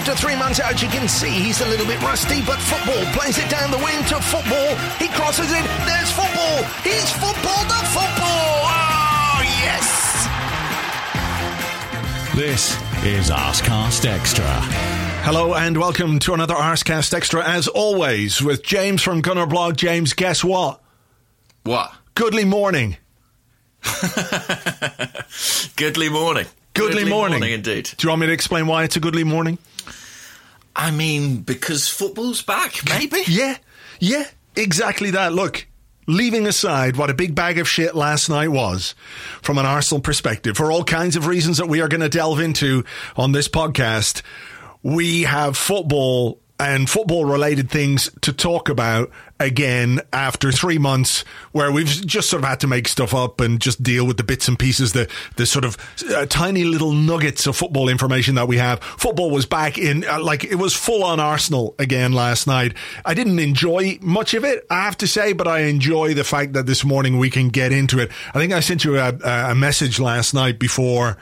After three months out, you can see he's a little bit rusty, but football plays it down the wing to football. He crosses it. There's football. He's football the football. Oh, yes. This is Arscast Extra. Hello and welcome to another Arscast Extra, as always, with James from Gunnerblog. James, guess what? What? Goodly morning. Goodly morning. Goodly, morning. indeed. Do you want me to explain why it's a goodly morning? I mean, because football's back, maybe? Yeah, yeah, exactly that. Look, leaving aside what a big bag of shit last night was from an Arsenal perspective, for all kinds of reasons that we are going to delve into on this podcast, we have football and football related things to talk about again after three months where we've just sort of had to make stuff up and just deal with the bits and pieces, the, the sort of uh, tiny little nuggets of football information that we have. Football was back in, uh, like, it was full on Arsenal again last night. I didn't enjoy much of it, I have to say, but I enjoy the fact that this morning we can get into it. I think I sent you a, a message last night before,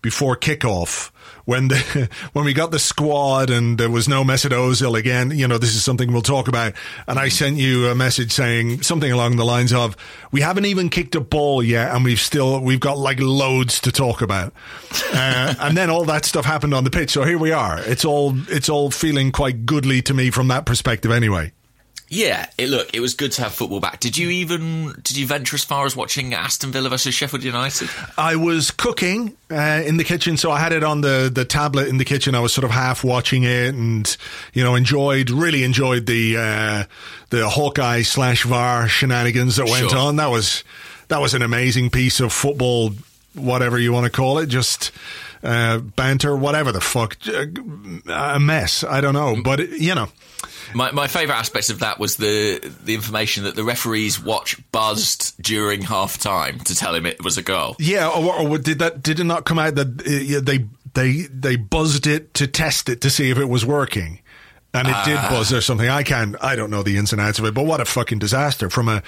before kickoff when the when we got the squad and there was no Mesut Ozil again, you know, this is something we'll talk about. And I sent you a message saying something along the lines of, "We haven't even kicked a ball yet, and we've still we've got like loads to talk about." uh, and then all that stuff happened on the pitch, so here we are. It's all it's all feeling quite goodly to me from that perspective, anyway. Yeah, it, look, it was good to have football back. Did you even did you venture as far as watching Aston Villa versus Sheffield United? I was cooking uh, in the kitchen, so I had it on the the tablet in the kitchen. I was sort of half watching it, and you know, enjoyed really enjoyed the uh, the Hawkeye slash VAR shenanigans that went Sure. on. That was that was an amazing piece of football, whatever you want to call it, just. Uh, banter, whatever the fuck, Uh, a mess. I don't know, but you know, My my favourite aspects of that was the the information that the referee's watch buzzed during half time to tell him it was a goal. Yeah, or, or did that did it not come out that uh, they they they buzzed it to test it to see if it was working, and it did buzz or something. I can't, I don't know the ins and outs of it, but what a fucking disaster from a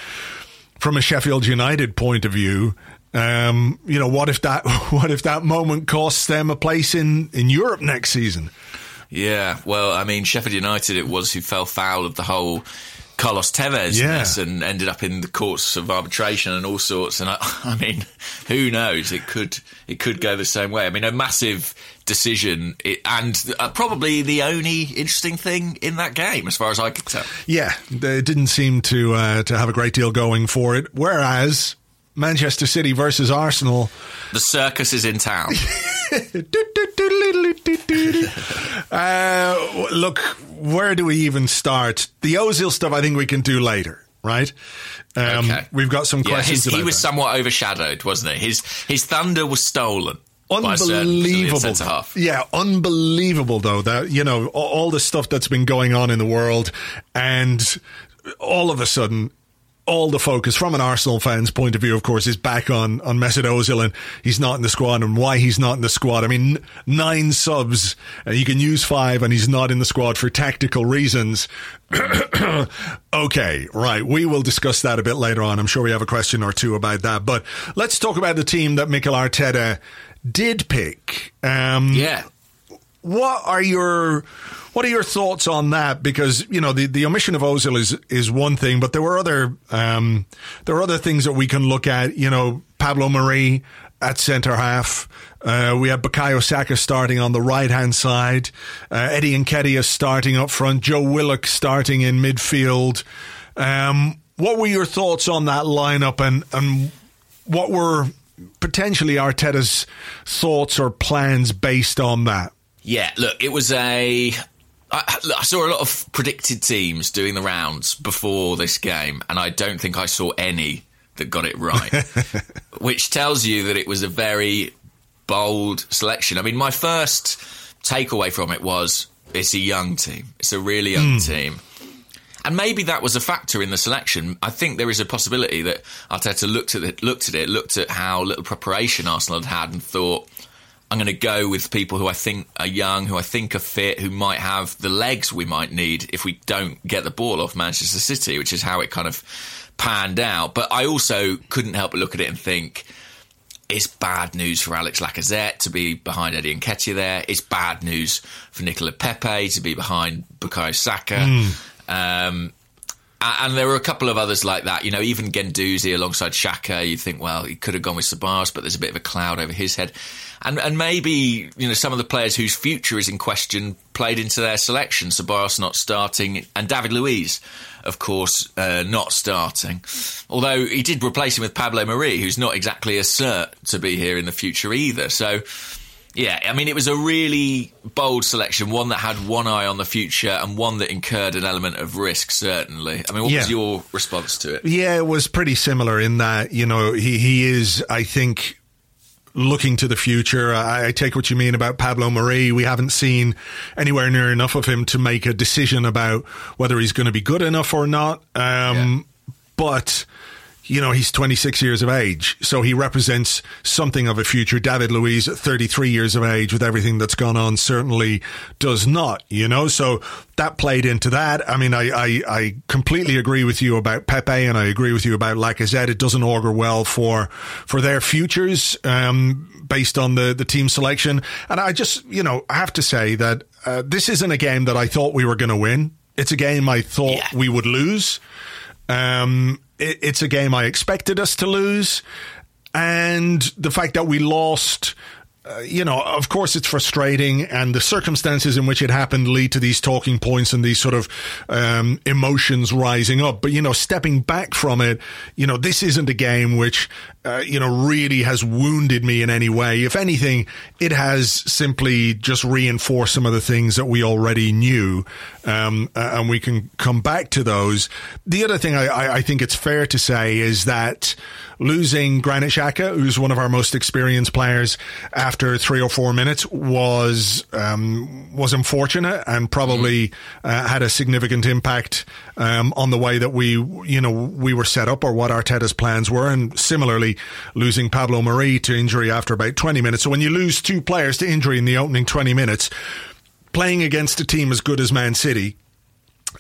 from a Sheffield United point of view. Um, you know, what if that what if that moment costs them a place in in Europe next season? Yeah, well, I mean, Sheffield United it was who fell foul of the whole Carlos Tevez Yeah. mess and ended up in the courts of arbitration and all sorts. And I, I mean, who knows? It could it could go the same way. I mean, a massive decision it, and uh, probably the only interesting thing in that game, as far as I could tell. Yeah, it didn't seem to uh, to have a great deal going for it. Whereas Manchester City versus Arsenal. The circus is in town. uh, look, where do we even start? The Ozil stuff, I think we can do later, right? Um, Okay. We've got some Yeah, questions his, he was that. somewhat overshadowed, wasn't he? His his thunder was stolen. by a certain Brazilian Unbelievable. Yeah, unbelievable though that, you know, all the stuff that's been going on in the world and all of a sudden all the focus from an Arsenal fan's point of view, of course, is back on, on Mesut Ozil and he's not in the squad and why he's not in the squad. I mean, nine subs and you can use five and he's not in the squad for tactical reasons. okay, right. We will discuss that a bit later on. I'm sure we have a question or two about that, but let's talk about the team that Mikel Arteta did pick. Um, Yeah. What are your what are your thoughts on that? Because you know the, the omission of Ozil is is one thing, but there were other um, there were other things that we can look at. You know, Pablo Mari at centre half. Uh, we had Bukayo Saka starting on the right hand side. Uh, Eddie Nketiah starting up front. Joe Willock starting in midfield. Um, what were your thoughts on that lineup, and and what were potentially Arteta's thoughts or plans based on that? Yeah, look, it was a. I, look, I saw a lot of predicted teams doing the rounds before this game, and I don't think I saw any that got it right, which tells you that it was a very bold selection. I mean, my first takeaway from it was it's a young team, it's a really young mm. team. And maybe that was a factor in the selection. I think there is a possibility that Arteta looked at it, looked at it, looked at how little preparation Arsenal had had, and thought, I'm going to go with people who I think are young, who I think are fit, who might have the legs we might need if we don't get the ball off Manchester City, which is how it kind of panned out. But I also couldn't help but look at it and think it's bad news for Alex Lacazette to be behind Eddie Nketiah there. It's bad news for Nicola Pepe to be behind Bukayo Saka. Mm. Um, and there were a couple of others like that. You know, even Guendouzi alongside Xhaka, you think, well, he could have gone with Ceballos, but there's a bit of a cloud over his head. And and maybe, you know, some of the players whose future is in question played into their selection. Ceballos not starting, and David Luiz of course, uh, not starting. Although he did replace him with Pablo Mari, who's not exactly a cert to be here in the future either. So, yeah, I mean, it was a really bold selection, one that had one eye on the future and one that incurred an element of risk, certainly. I mean, what yeah. was your response to it? Yeah, it was pretty similar in that, you know, he, he is, I think, looking to the future. I, I, take what you mean about Pablo Mari. We haven't seen anywhere near enough of him to make a decision about whether he's going to be good enough or not. Um, yeah. But you know, he's 26 years of age, so he represents something of a future. David Luiz, at 33 years of age, with everything that's gone on, certainly does not, you know, so that played into that. I mean, I, I, I completely agree with you about Pepe and I agree with you about Lacazette. It doesn't augur well for, for their futures, um, based on the, the team selection. And I just, you know, I have to say that, uh, this isn't a game that I thought we were going to win. It's a game I thought yeah. we would lose. Um, it, it's a game I expected us to lose. And the fact that we lost uh, you know, of course, it's frustrating, and the circumstances in which it happened lead to these talking points and these sort of um, emotions rising up. But you know, stepping back from it, you know, this isn't a game which uh, you know really has wounded me in any way. If anything, it has simply just reinforced some of the things that we already knew, um, and we can come back to those. The other thing I, I, I think it's fair to say is that losing Granit Xhaka, who's one of our most experienced players, after three or four minutes was um, was unfortunate and probably uh, had a significant impact um, on the way that we you know we were set up or what Arteta's plans were. And similarly, losing Pablo Mari to injury after about twenty minutes. So when you lose two players to injury in the opening twenty minutes, playing against a team as good as Man City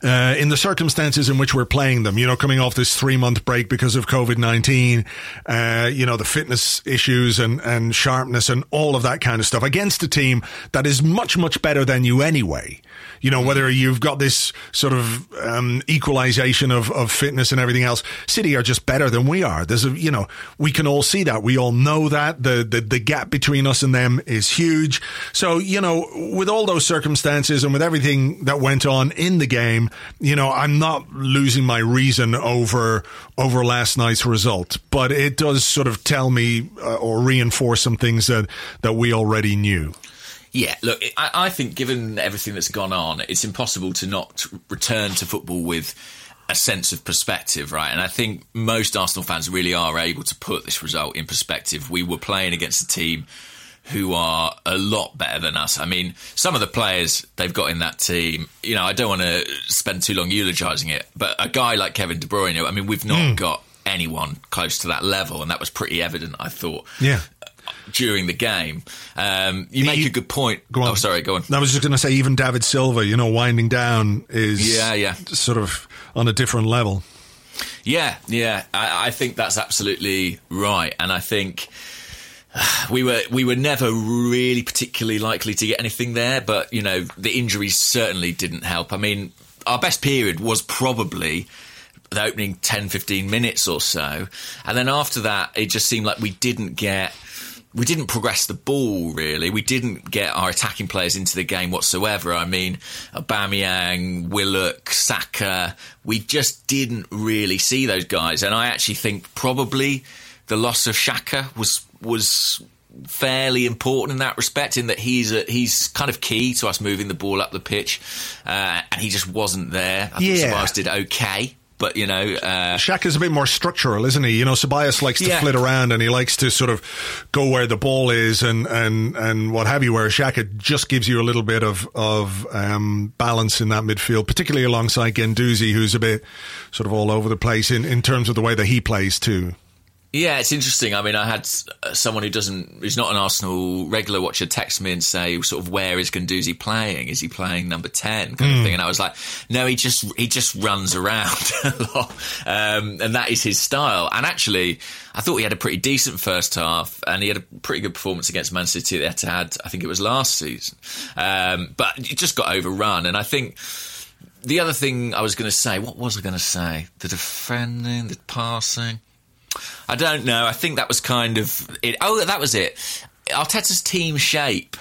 uh, in the circumstances in which we're playing them, you know, coming off this three month break because of COVID 19, uh, you know, the fitness issues and, and sharpness and all of that kind of stuff against a team that is much, much better than you anyway. You know, whether you've got this sort of um, equalization of, of fitness and everything else, City are just better than we are. There's a, you know, we can all see that. We all know that. The, the, the gap between us and them is huge. So, you know, with all those circumstances and with everything that went on in the game, you know, I'm not losing my reason over, over last night's result, but it does sort of tell me uh, or reinforce some things that, that we already knew. Yeah, look, I, I think given everything that's gone on, it's impossible to not return to football with a sense of perspective, right? And I think most Arsenal fans really are able to put this result in perspective. We were playing against a team who are a lot better than us. I mean, some of the players they've got in that team, you know, I don't want to spend too long eulogising it, but a guy like Kevin De Bruyne, I mean, we've not mm. got anyone close to that level, and that was pretty evident, I thought. Yeah during the game. Um, you make a good point. Go on. Oh, sorry, go on. I was just going to say, even David Silva, you know, winding down is yeah, yeah. sort of on a different level. Yeah, yeah. I, I think that's absolutely right, and I think we were we were never really particularly likely to get anything there, but you know the injuries certainly didn't help. I mean, our best period was probably the opening 10, 15 minutes or so, and then after that, it just seemed like we didn't get we didn't progress the ball really. We didn't get our attacking players into the game whatsoever. I mean, Aubameyang, Willock, Saka. We just didn't really see those guys, and I actually think probably the loss of Xhaka was was fairly important in that respect, in that he's a, he's kind of key to us moving the ball up the pitch, uh, and he just wasn't there. I Yeah. think Ceballos did okay, but you know, uh, Xhaka a bit more structural, isn't he? You know, Ceballos likes to Yeah. flit around and he likes to sort of go where the ball is and, and, and what have you, where Xhaka just gives you a little bit of, of um, balance in that midfield, particularly alongside Guendouzi, who's a bit sort of all over the place in, in terms of the way that he plays too. Yeah, it's interesting. I mean, I had uh, someone who doesn't, who's not an Arsenal regular watcher, text me and say, sort of, where is Guendouzi playing? Is he playing number ten, kind of thing? And I was like, no, he just he just runs around a lot, um, and that is his style. And actually, I thought he had a pretty decent first half, and he had a pretty good performance against Man City at Etihad. I think it was last season, um, but he just got overrun. And I think the other thing I was going to say, what was I going to say? The defending, the passing. I don't know. I think that was kind of it. Oh, that was it. Arteta's team shape.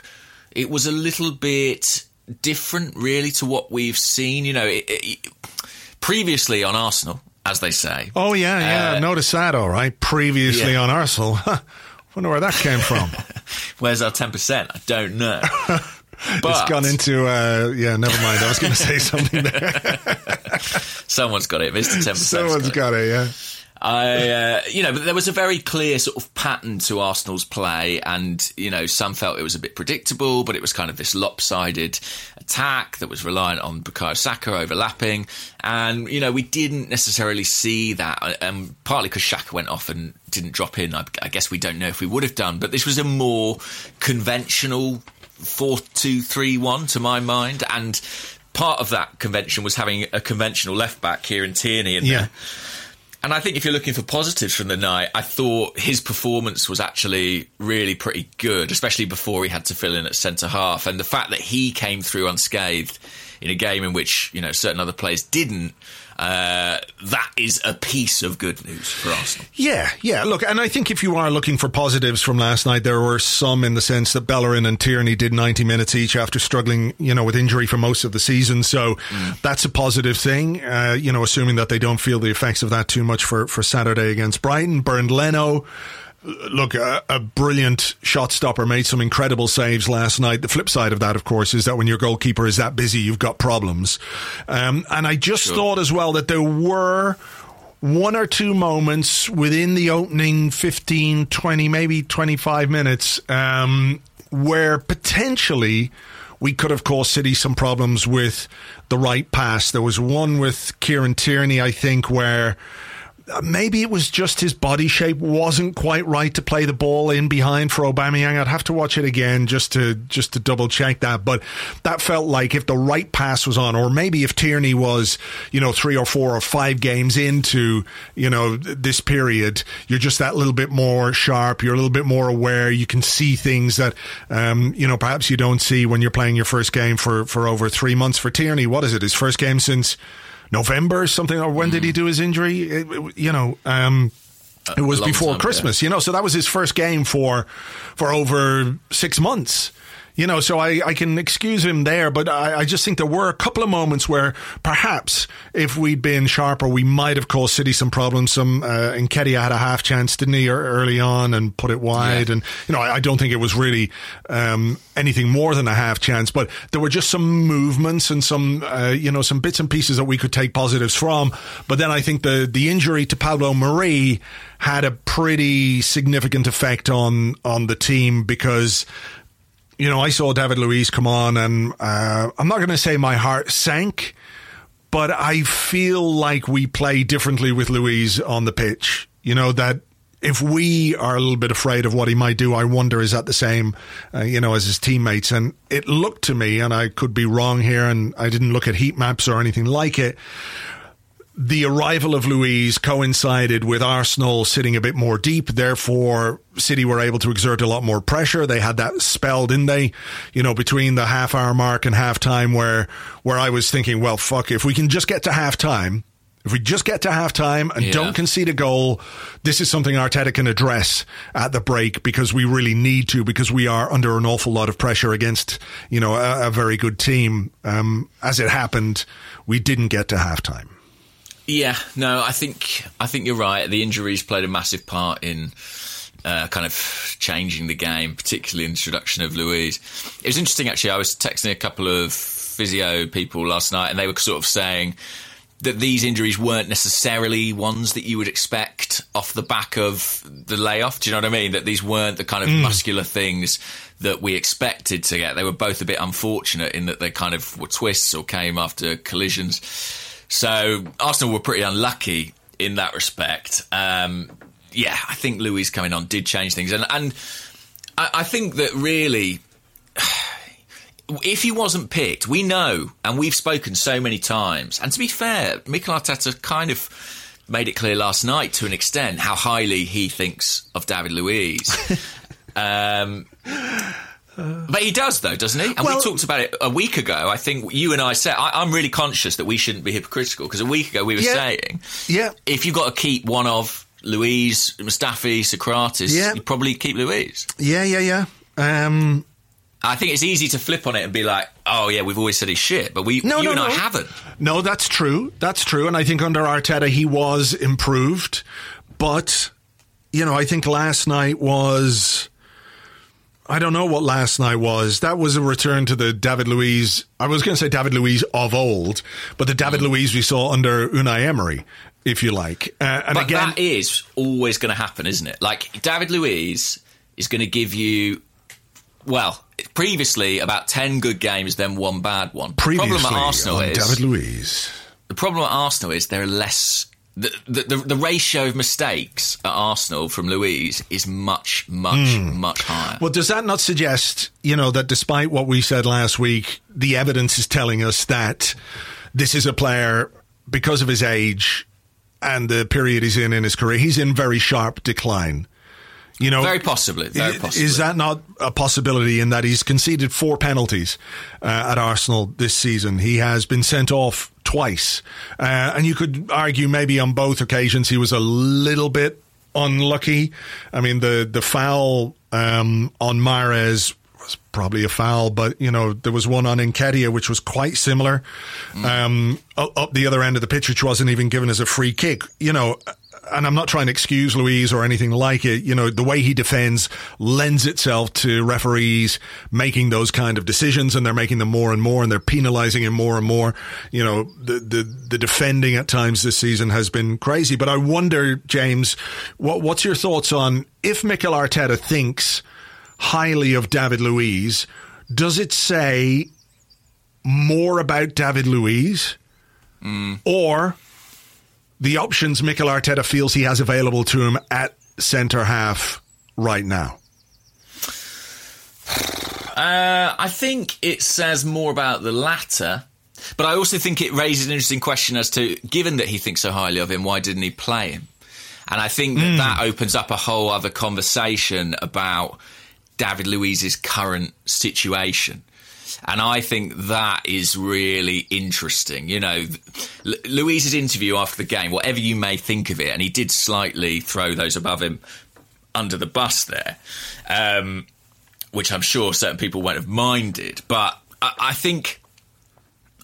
It was a little bit different, really, to what we've seen. You know, it, it, previously on Arsenal, as they say. Oh, yeah, yeah. Uh, I've that, all right. Previously yeah. on Arsenal. Wonder where that came from. Where's our ten percent? I don't know. But, it's gone into, uh, yeah, never mind. I was going to say something there. someone's got it. Mister Ten Someone's percent. got it, yeah. I, uh, you know, but there was a very clear sort of pattern to Arsenal's play, and you know, some felt it was a bit predictable, but it was kind of this lopsided attack that was reliant on Bukayo Saka overlapping, and you know, we didn't necessarily see that, um, partly because Saka went off and didn't drop in. I, I guess we don't know if we would have done, but this was a more conventional four-two-three-one to my mind, and part of that convention was having a conventional left back here in Tierney Yeah. there. And I think if you're looking for positives from the night, I thought his performance was actually really pretty good, especially before he had to fill in at centre half. And the fact that he came through unscathed in a game in which, you know, certain other players didn't, uh, that is a piece of good news for Arsenal. Yeah, yeah. Look, and I think if you are looking for positives from last night, there were some in the sense that Bellerin and Tierney did 90 minutes each after struggling, you know, with injury for most of the season. So that's a positive thing, uh, you know, assuming that they don't feel the effects of that too much for, for Saturday against Brighton. Bernd Leno, look, a, a brilliant shot stopper made some incredible saves last night. The flip side of that, of course, is that when your goalkeeper is that busy, you've got problems. Um, and I just thought as well that there were one or two moments within the opening 15, 20, maybe 25 minutes um, where potentially we could have caused City some problems with the right pass. There was one with Kieran Tierney, I think, where maybe it was just his body shape wasn't quite right to play the ball in behind for Aubameyang. I'd have to watch it again just to just to double check that. But that felt like if the right pass was on, or maybe if Tierney was, you know, three or four or five games into, you know, this period, you're just that little bit more sharp. You're a little bit more aware. You can see things that, um, you know, perhaps you don't see when you're playing your first game for for over three months. For Tierney, what is it? His first game since. November something, or when did he do his injury? It- you know, um, it was before time, Christmas, you know, so that was his first game for for over six months. You know, so I, I can excuse him there, but I, I just think there were a couple of moments where perhaps if we'd been sharper, we might have caused City some problems. Some uh, Nketiah had a half chance, didn't he, early on, and put it wide. Yeah. And you know, I, I don't think it was really um, anything more than a half chance, but there were just some movements and some uh, you know some bits and pieces that we could take positives from. But then I think the the injury to Pablo Mari had a pretty significant effect on on the team because you know, I saw David Luiz come on, and uh, I'm not going to say my heart sank, but I feel like we play differently with Luiz on the pitch. You know, that if we are a little bit afraid of what he might do, I wonder is that the same, uh, you know, as his teammates? And it looked to me, and I could be wrong here, and I didn't look at heat maps or anything like it the arrival of Luiz coincided with Arsenal sitting a bit more deep. Therefore, City were able to exert a lot more pressure. They had that spell, didn't they? You know, between the half hour mark and half time where, where I was thinking, well, fuck, if we can just get to half time, If we just get to halftime and Yeah. don't concede a goal, this is something Arteta can address at the break because we really need to because we are under an awful lot of pressure against, you know, a, a very good team. Um, as it happened, we didn't get to halftime. Yeah, no, I think I think you're right. The injuries played a massive part in uh, kind of changing the game, particularly the introduction of Luiz. It was interesting, actually. I was texting a couple of physio people last night, and they were sort of saying that these injuries weren't necessarily ones that you would expect off the back of the layoff. Do you know what I mean? That these weren't the kind of muscular things that we expected to get. They were both a bit unfortunate in that they kind of were twists or came after collisions. So Arsenal were pretty unlucky in that respect. Um, yeah, I think Luiz coming on did change things, and and I, I think that really if he wasn't picked, we know, and we've spoken so many times. And to be fair, Mikel Arteta kind of made it clear last night to an extent how highly he thinks of David Luiz. um, but he does, though, doesn't he? And Well- we talked about it a week ago. I think you and I said I, I'm really conscious that we shouldn't be hypocritical because a week ago we were Yeah. saying, Yeah. if you've got to keep one of Luiz, Mustafi, Sokratis, Yeah. you probably keep Luiz. Yeah, yeah, yeah. Um, I think it's easy to flip on it and be like, "Oh yeah, we've always said he's shit," but we, No, you no, and I no. haven't. No, that's true. That's true. And I think under Arteta, he was improved. But, you know, I think last night was. I don't know what last night was. That was a return to the David Luiz. I was going to say David Luiz of old, but the David Luiz we saw under Unai Emery, if you like. Uh, and But again, that is always going to happen, isn't it? Like David Luiz is going to give you, well, previously about ten good games, then one bad one. previously the problem at Arsenal is David Luiz. the problem at Arsenal is there are less. The, the, the, ratio of mistakes at Arsenal from Luiz is much, much, Hmm. much higher. Well, does that not suggest, you know, that despite what we said last week, the evidence is telling us that this is a player, because of his age and the period he's in in his career, he's in very sharp decline. You know, Very possibly, very possibly. Is that not a possibility in that he's conceded four penalties uh, at Arsenal this season? He has been sent off twice. Uh, and you could argue maybe on both occasions he was a little bit unlucky. I mean, the, the foul um, on Mahrez was probably a foul, but, you know, there was one on Nketiah which was quite similar um, up the other end of the pitch, which wasn't even given as a free kick. You know, and I'm not trying to excuse Luiz or anything like it. You know, the way he defends lends itself to referees making those kind of decisions, and they're making them more and more, and they're penalising him more and more. You know, the the the defending at times this season has been crazy. But I wonder, James, what what's your thoughts on if Mikel Arteta thinks highly of David Luiz? Does it say more about David Luiz, mm. or the options Mikel Arteta feels he has available to him at centre half right now? Uh, I think it says more about the latter, but I also think it raises an interesting question as to, given that he thinks so highly of him, why didn't he play him? And I think that that opens up a whole other conversation about David Luiz's current situation. And I think that is really interesting. You know, L- Luiz's interview after the game, whatever you may think of it, and he did slightly throw those above him under the bus there. Um, which I'm sure certain people won't have minded. But I, I think.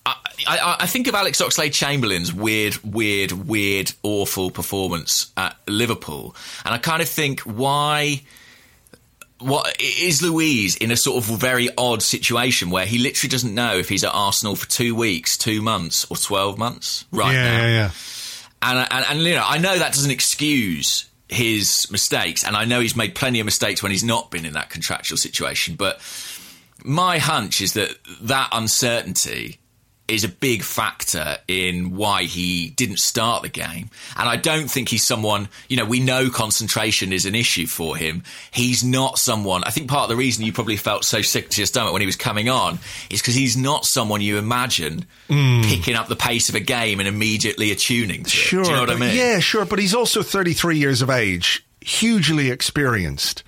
I, I, I think of Alex Oxlade Chamberlain's weird, weird, weird, awful performance at Liverpool, and I kind of think why. What is Luiz in a sort of very odd situation where he literally doesn't know if he's at Arsenal for two weeks, two months, or twelve months right yeah, now? yeah, yeah. And, and and you know, I know that doesn't excuse his mistakes, and I know he's made plenty of mistakes when he's not been in that contractual situation. But my hunch is that that uncertainty is a big factor in why he didn't start the game. And I don't think he's someone, you know, we know concentration is an issue for him. He's not someone, I think part of the reason you probably felt so sick to your stomach when he was coming on is because he's not someone you imagine hmm. picking up the pace of a game and immediately attuning to it. Sure. Do you know what I mean? Yeah, sure. But he's also 33 years of age, hugely experienced.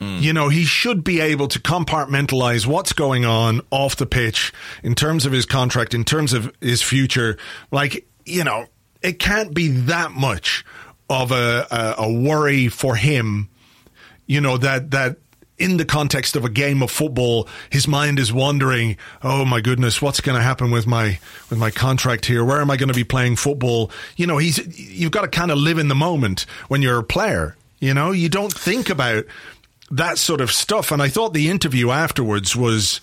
Mm. You know, he should be able to compartmentalize what's going on off the pitch in terms of his contract, in terms of his future. Like, you know, it can't be that much of a, a, a worry for him, you know, that, that in the context of a game of football, his mind is wandering. Oh my goodness, what's going to happen with my with my contract here? Where am I going to be playing football? You know, he's you've got to kind of live in the moment when you're a player. You know, you don't think about that sort of stuff. And I thought the interview afterwards was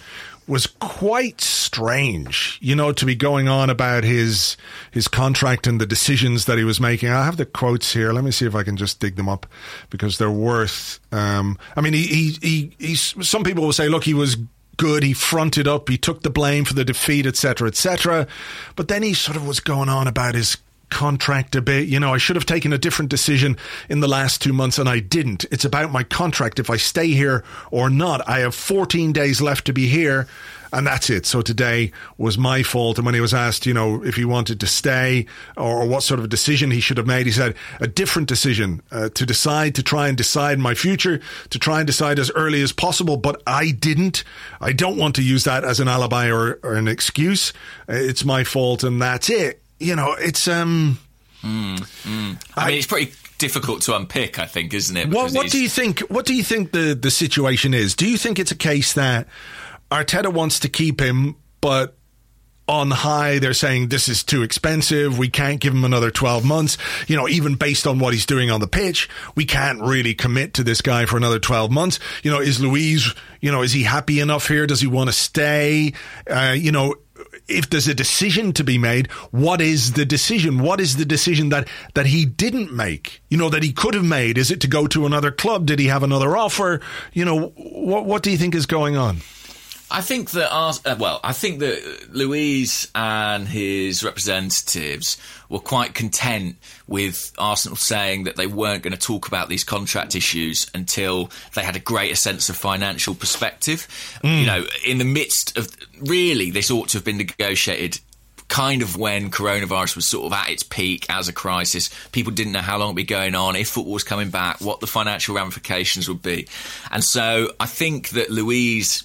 was quite strange, you know, to be going on about his his contract and the decisions that he was making. I have the quotes here. Let me see if I can just dig them up because they're worth. Um, I mean, he, he he he's. Some people will say, look, he was good. He fronted up. He took the blame for the defeat, etc., etc. But then he sort of was going on about his contract debate. You know, I should have taken a different decision in the last two months and I didn't. It's about my contract. If I stay here or not, I have 14 days left to be here. And that's it. So today was my fault. And when he was asked, you know, if he wanted to stay or, or what sort of decision he should have made, he said a different decision uh, to decide, to try and decide my future, to try and decide as early as possible. But I didn't. I don't want to use that as an alibi or, or an excuse. It's my fault and that's it you know, it's um. Mm, mm. I, I, mean, it's pretty difficult to unpick. I think, isn't it? What, what do you think? What do you think the the situation is? Do you think it's a case that Arteta wants to keep him, but on high, they're saying this is too expensive. We can't give him another 12 months. You know, even based on what he's doing on the pitch, we can't really commit to this guy for another 12 months. You know, is Luiz, you know, is he happy enough here? Does he want to stay? Uh, you know, if there's a decision to be made, what is the decision? What is the decision that, that he didn't make? You know, that he could have made? Is it to go to another club? Did he have another offer? You know, what, what do you think is going on? I think that, uh, well, I think that Luiz and his representatives were quite content with Arsenal saying that they weren't going to talk about these contract issues until they had a greater sense of financial perspective. Mm. You know, in the midst of really, this ought to have been negotiated kind of when coronavirus was sort of at its peak as a crisis. People didn't know how long it'd be going on, if football was coming back, what the financial ramifications would be. And so I think that Luiz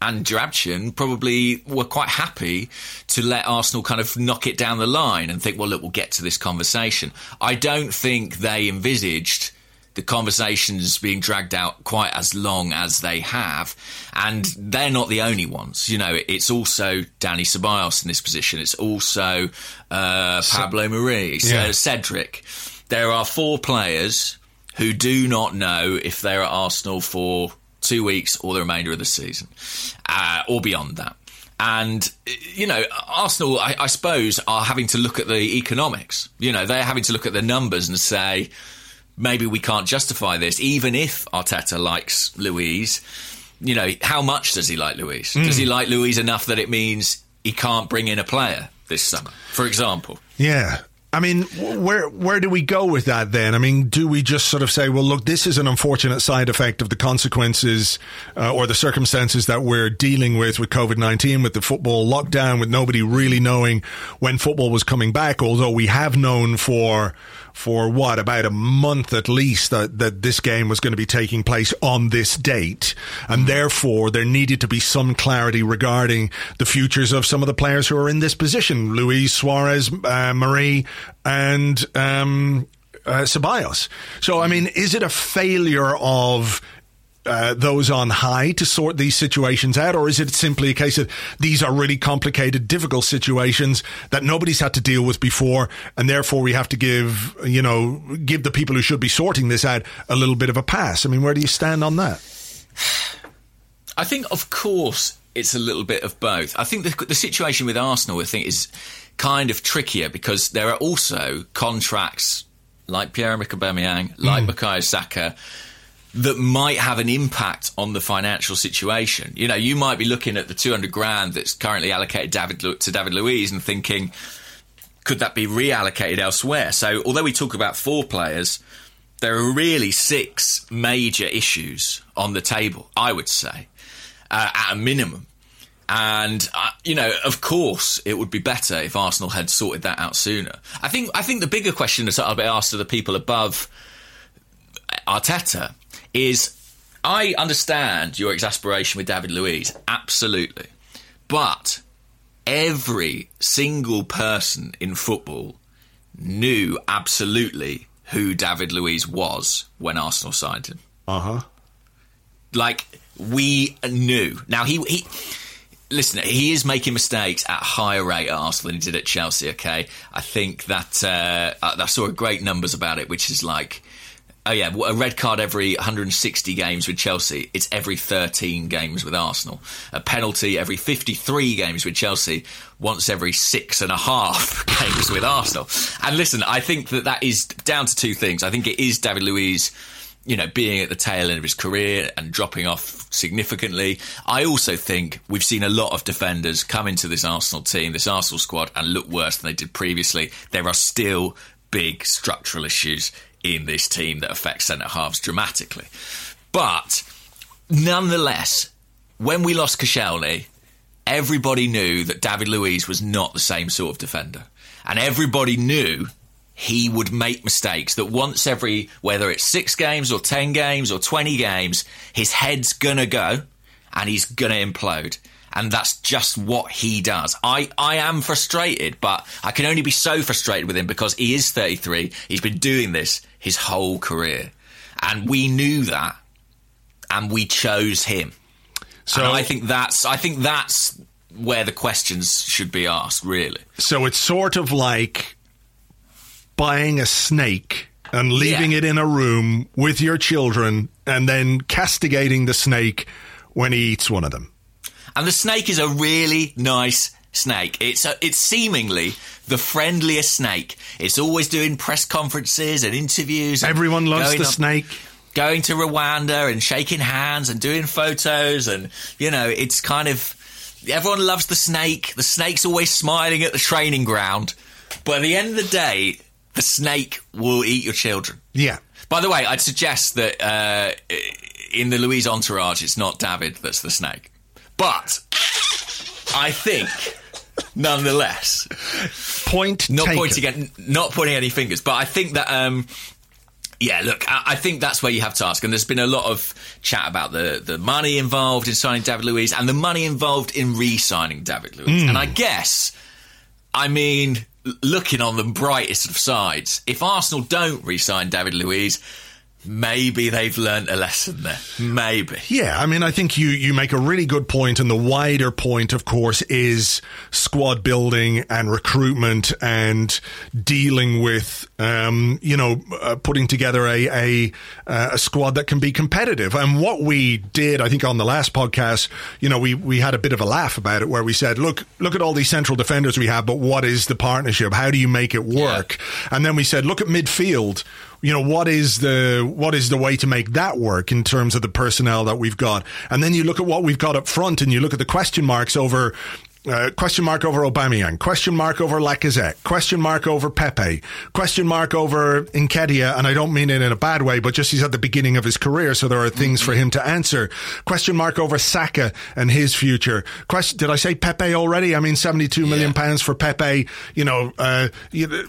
and Joachim probably were quite happy to let Arsenal kind of knock it down the line and think, well, look, we'll get to this conversation. I don't think they envisaged the conversations being dragged out quite as long as they have. And they're not the only ones. You know, it's also Dani Ceballos in this position. It's also uh, Pablo Mari, yeah. Cedric. There are four players who do not know if they're at Arsenal for two weeks or the remainder of the season, uh, or beyond that. And, you know, Arsenal, I, I, suppose, are having to look at the economics. You know, they're having to look at the numbers and say, maybe we can't justify this, even if Arteta likes Luiz. You know, how much does he like Luiz? Mm. Does he like Luiz enough that it means he can't bring in a player this summer, for example? Yeah. I mean, where where do we go with that then? I mean, do we just sort of say, well, look, this is an unfortunate side effect of the consequences uh, or the circumstances that we're dealing with with COVID nineteen, with the football lockdown, with nobody really knowing when football was coming back. Although we have known for for what about a month at least that, that this game was going to be taking place on this date, and therefore there needed to be some clarity regarding the futures of some of the players who are in this position: Luis Suarez, uh, Mari, and um, uh, Ceballos. So, I mean, is it a failure of uh, those on high to sort these situations out, or is it simply a case of these are really complicated, difficult situations that nobody's had to deal with before, and therefore we have to give you know give the people who should be sorting this out a little bit of a pass? I mean, where do you stand on that? I think, of course, it's a little bit of both. I think the, the situation with Arsenal, I think, is kind of trickier because there are also contracts like Pierre-Emerick Aubameyang, like mm. Bukayo Saka that might have an impact on the financial situation. You know, you might be looking at the 200 grand that's currently allocated David, to David Luiz and thinking, could that be reallocated elsewhere? So, although we talk about four players, there are really six major issues on the table, I would say, uh, at a minimum. And uh, you know, of course, it would be better if Arsenal had sorted that out sooner. I think. I think the bigger question that I'll be asked of the people above Arteta is I understand your exasperation with David Luiz, absolutely. But every single person in football knew absolutely who David Luiz was when Arsenal signed him. Uh huh. Like we knew. Now he he. Listen, he is making mistakes at a higher rate at Arsenal than he did at Chelsea. Okay, I think that uh, I saw great numbers about it, which is like Oh yeah, a red card every 160 games with Chelsea. It's every 13 games with Arsenal. A penalty every 53 games with Chelsea. Once every six and a half games with Arsenal. And listen, I think that that is down to two things. I think it is David Luiz you know, being at the tail end of his career and dropping off significantly. I also think we've seen a lot of defenders come into this Arsenal team, this Arsenal squad, and look worse than they did previously. There are still big structural issues in this team that affects centre halves dramatically. But nonetheless, when we lost Koscielny, everybody knew that David Luiz was not the same sort of defender. And everybody knew he would make mistakes that once every, whether it's six games or 10 games or 20 games, his head's gonna go and he's gonna implode and that's just what he does. I, I am frustrated, but I can only be so frustrated with him because he is 33. He's been doing this his whole career. And we knew that and we chose him. So and I think that's I think that's where the questions should be asked, really. So it's sort of like buying a snake and leaving yeah. it in a room with your children and then castigating the snake when he eats one of them. And the snake is a really nice snake. It's a, it's seemingly the friendliest snake. It's always doing press conferences and interviews. And Everyone loves the snake. Going to Rwanda and shaking hands and doing photos and you know it's kind of everyone loves the snake. The snake's always smiling at the training ground, but at the end of the day, the snake will eat your children. Yeah. By the way, I'd suggest that uh, in the Luiz entourage, it's not David that's the snake. But I think, nonetheless, point not taken. pointing at, not pointing any fingers, but I think that. Um, yeah, look, I, I think that's where you have to ask. And there's been a lot of chat about the, the money involved in signing David Luiz and the money involved in re signing David Luiz. Mm. And I guess, I mean, looking on the brightest of sides, if Arsenal don't re sign David Luiz, maybe they've learned a lesson there. Maybe. Yeah, I mean, I think you, you make a really good point, and the wider point, of course, is squad building and recruitment and dealing with, um, you know, uh, putting together a, a, uh, a squad that can be competitive. And what we did, I think, on the last podcast, you know, we, we had a bit of a laugh about it where we said, look, look at all these central defenders we have, but what is the partnership? How do you make it work? Yeah. And then we said, look at midfield you know what is the what is the way to make that work in terms of the personnel that we've got? And then you look at what we've got up front and you look at the question marks over uh, question mark over Aubameyang, question mark over Lacazette, question mark over Pepe, question mark over Nketiah, and I don't mean it in a bad way, but just he's at the beginning of his career, so there are things for him to answer. Question mark over Saka and his future. Question, did I say Pepe already? I mean, seventy-two million yeah. pounds for Pepe. You know, uh,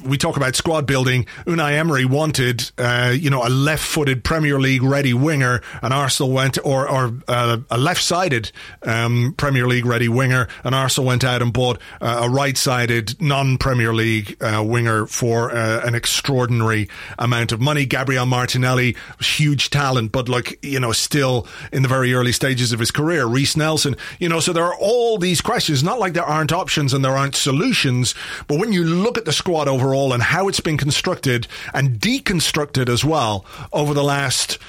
we talk about squad building. Unai Emery wanted, uh, you know, a left-footed Premier League ready winger, and Arsenal went, or, or uh, a left-sided um, Premier League ready winger, and Arsenal went out and bought uh, a right-sided non-Premier League uh, winger for uh, an extraordinary amount of money. Gabriel Martinelli, huge talent, but like you know, still in the very early stages of his career. Reiss Nelson, you know, so there are all these questions. Not like there aren't options and there aren't solutions, but when you look at the squad overall and how it's been constructed and deconstructed as well over the last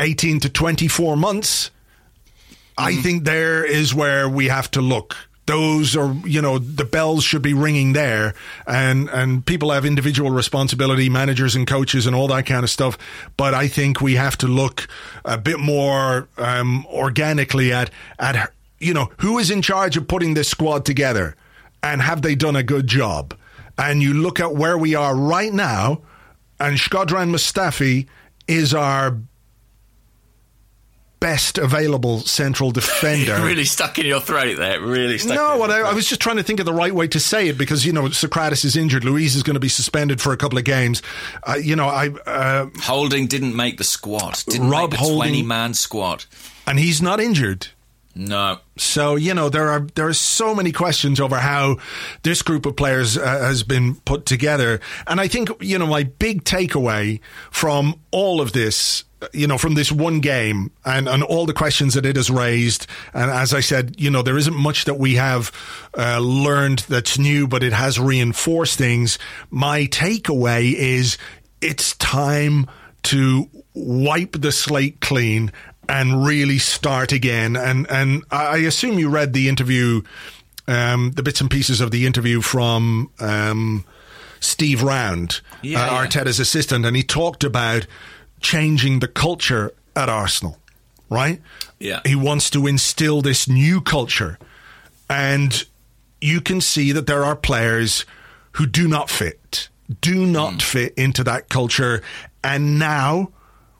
18 to 24 months, I mm. think there is where we have to look those are you know the bells should be ringing there. And and people have individual responsibility managers and coaches and all that kind of stuff. But i think we have to look a bit more um, organically at at you know who is in charge of putting this squad together? And have they done a good job? And you look at where we are right now and Shkodran Mustafi is our best available central defender. really stuck in your throat there. Really stuck. No, what I, I, was just trying to think of the right way to say it because you know Sokratis is injured. Luiz is going to be suspended for a couple of games. Uh, you know, I uh, Holding didn't make the squad. Didn't Rob make the twenty man squad, and he's not injured. No. So you know there are there are so many questions over how this group of players uh, has been put together, and I think you know my big takeaway from all of this you know, from this one game and, and all the questions that it has raised. And as I said, you know, there isn't much that we have uh, learned that's new, but it has reinforced things. My takeaway is it's time to wipe the slate clean and really start again. And and I assume you read the interview, um, the bits and pieces of the interview from um, Steve Round, Yeah, uh, yeah. Arteta's assistant, and he talked about changing the culture at Arsenal. Right? Yeah. He wants to instill this new culture, and you can see that there are players who do not fit, do not mm. fit into that culture, and now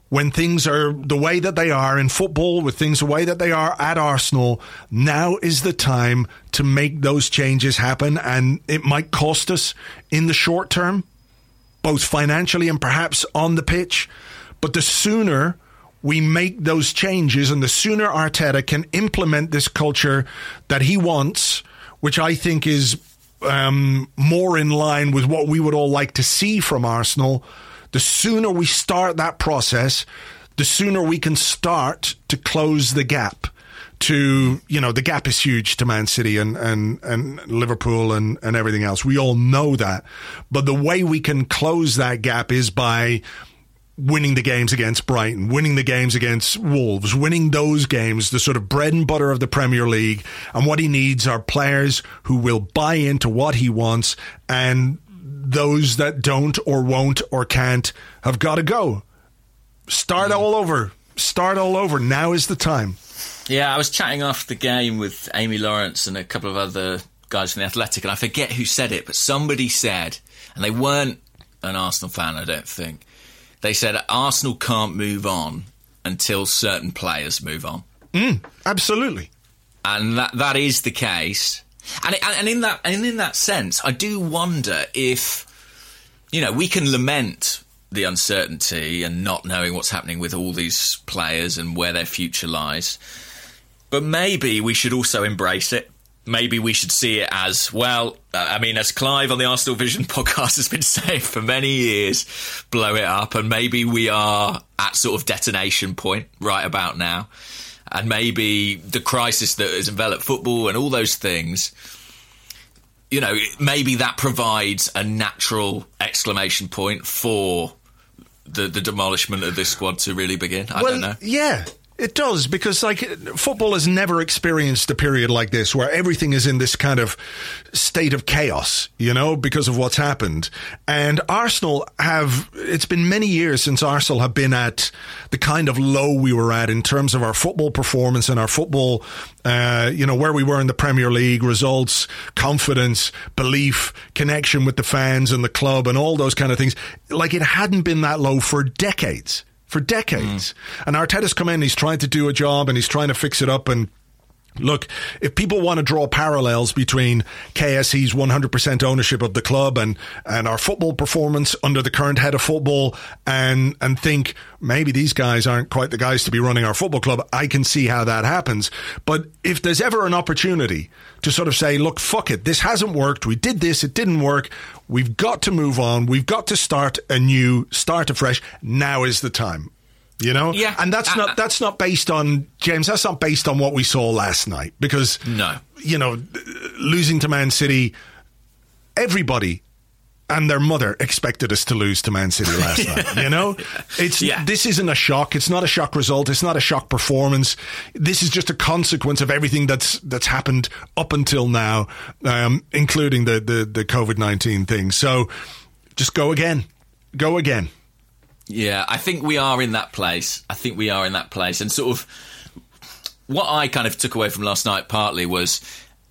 when things are the way that they are in football, with things the way that they are at Arsenal, now is the time to make those changes happen. And it might cost us in the short term, both financially and perhaps on the pitch. But the sooner we make those changes and the sooner Arteta can implement this culture that he wants, which I think is um, more in line with what we would all like to see from Arsenal, the sooner we start that process, the sooner we can start to close the gap to you know the gap is huge to Man City and and and Liverpool and and everything else. We all know that, but the way we can close that gap is by winning the games against Brighton, winning the games against Wolves, winning those games, the sort of bread and butter of the Premier League. And what he needs are players who will buy into what he wants, and those that don't or won't or can't have got to go. Start all over. Start all over. Now is the time. Yeah, I was chatting after the game with Amy Lawrence and a couple of other guys from the Athletic, and I forget who said it, but somebody said, and they weren't an Arsenal fan, I don't think. They said Arsenal can't move on until certain players move on, mm, Absolutely. and that that is the case. And it, and in that and in that sense, I do wonder if you know we can lament the uncertainty and not knowing what's happening with all these players and where their future lies. But maybe we should also embrace it. Maybe we should see it as well. Uh, I mean, as Clive on the Arsenal Vision podcast has been saying for many years, blow it up. And maybe we are at sort of detonation point right about now. And maybe the crisis that has enveloped football and all those things, you know, maybe that provides a natural exclamation point for the, the demolishment of this squad to really begin. I well, don't know. Yeah, it does because like football has never experienced a period like this where everything is in this kind of state of chaos, you know, because of what's happened. And Arsenal have it's been many years since Arsenal have been at the kind of low we were at in terms of our football performance and our football uh, you know, where we were in the Premier League, results, confidence, belief, connection with the fans and the club and all those kind of things. Like it hadn't been that low for decades for decades. And Arteta's come in, he's trying to do a job and he's trying to fix it up and Look, if people want to draw parallels between KSE's 100% ownership of the club and, and our football performance under the current head of football and, and think maybe these guys aren't quite the guys to be running our football club, I can see how that happens. But if there's ever an opportunity to sort of say, look, fuck it, this hasn't worked, we did this, it didn't work, we've got to move on, we've got to start anew, start afresh, now is the time. You know, Yeah. and that's Uh, not uh, that's not based on James. That's not based on what we saw last night because No. you know, losing to Man City, everybody and their mother expected us to lose to Man City last night. You know, it's Yeah. this isn't a shock. It's not a shock result. It's not a shock performance. This is just a consequence of everything that's that's happened up until now, um, including the the, the COVID nineteen thing. So, just go again, go again. Yeah, I think we are in that place. I think we are in that place. And sort of what I kind of took away from last night partly was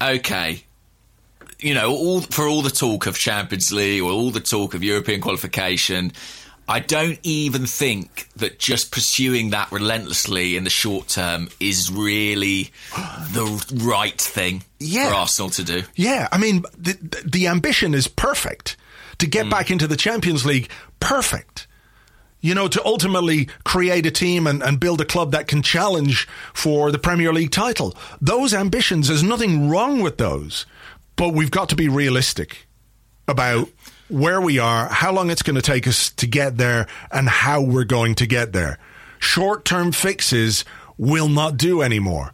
okay, you know, all for all the talk of Champions League or all the talk of European qualification, I don't even think that just pursuing that relentlessly in the short term is really the right thing Yeah. for Arsenal to do. Yeah, I mean, the, the ambition is perfect to get mm. back into the Champions League. Perfect. You know, to ultimately create a team and, and build a club that can challenge for the Premier League title. Those ambitions, there's nothing wrong with those. But we've got to be realistic about where we are, how long it's going to take us to get there, and how we're going to get there. Short term fixes will not do anymore.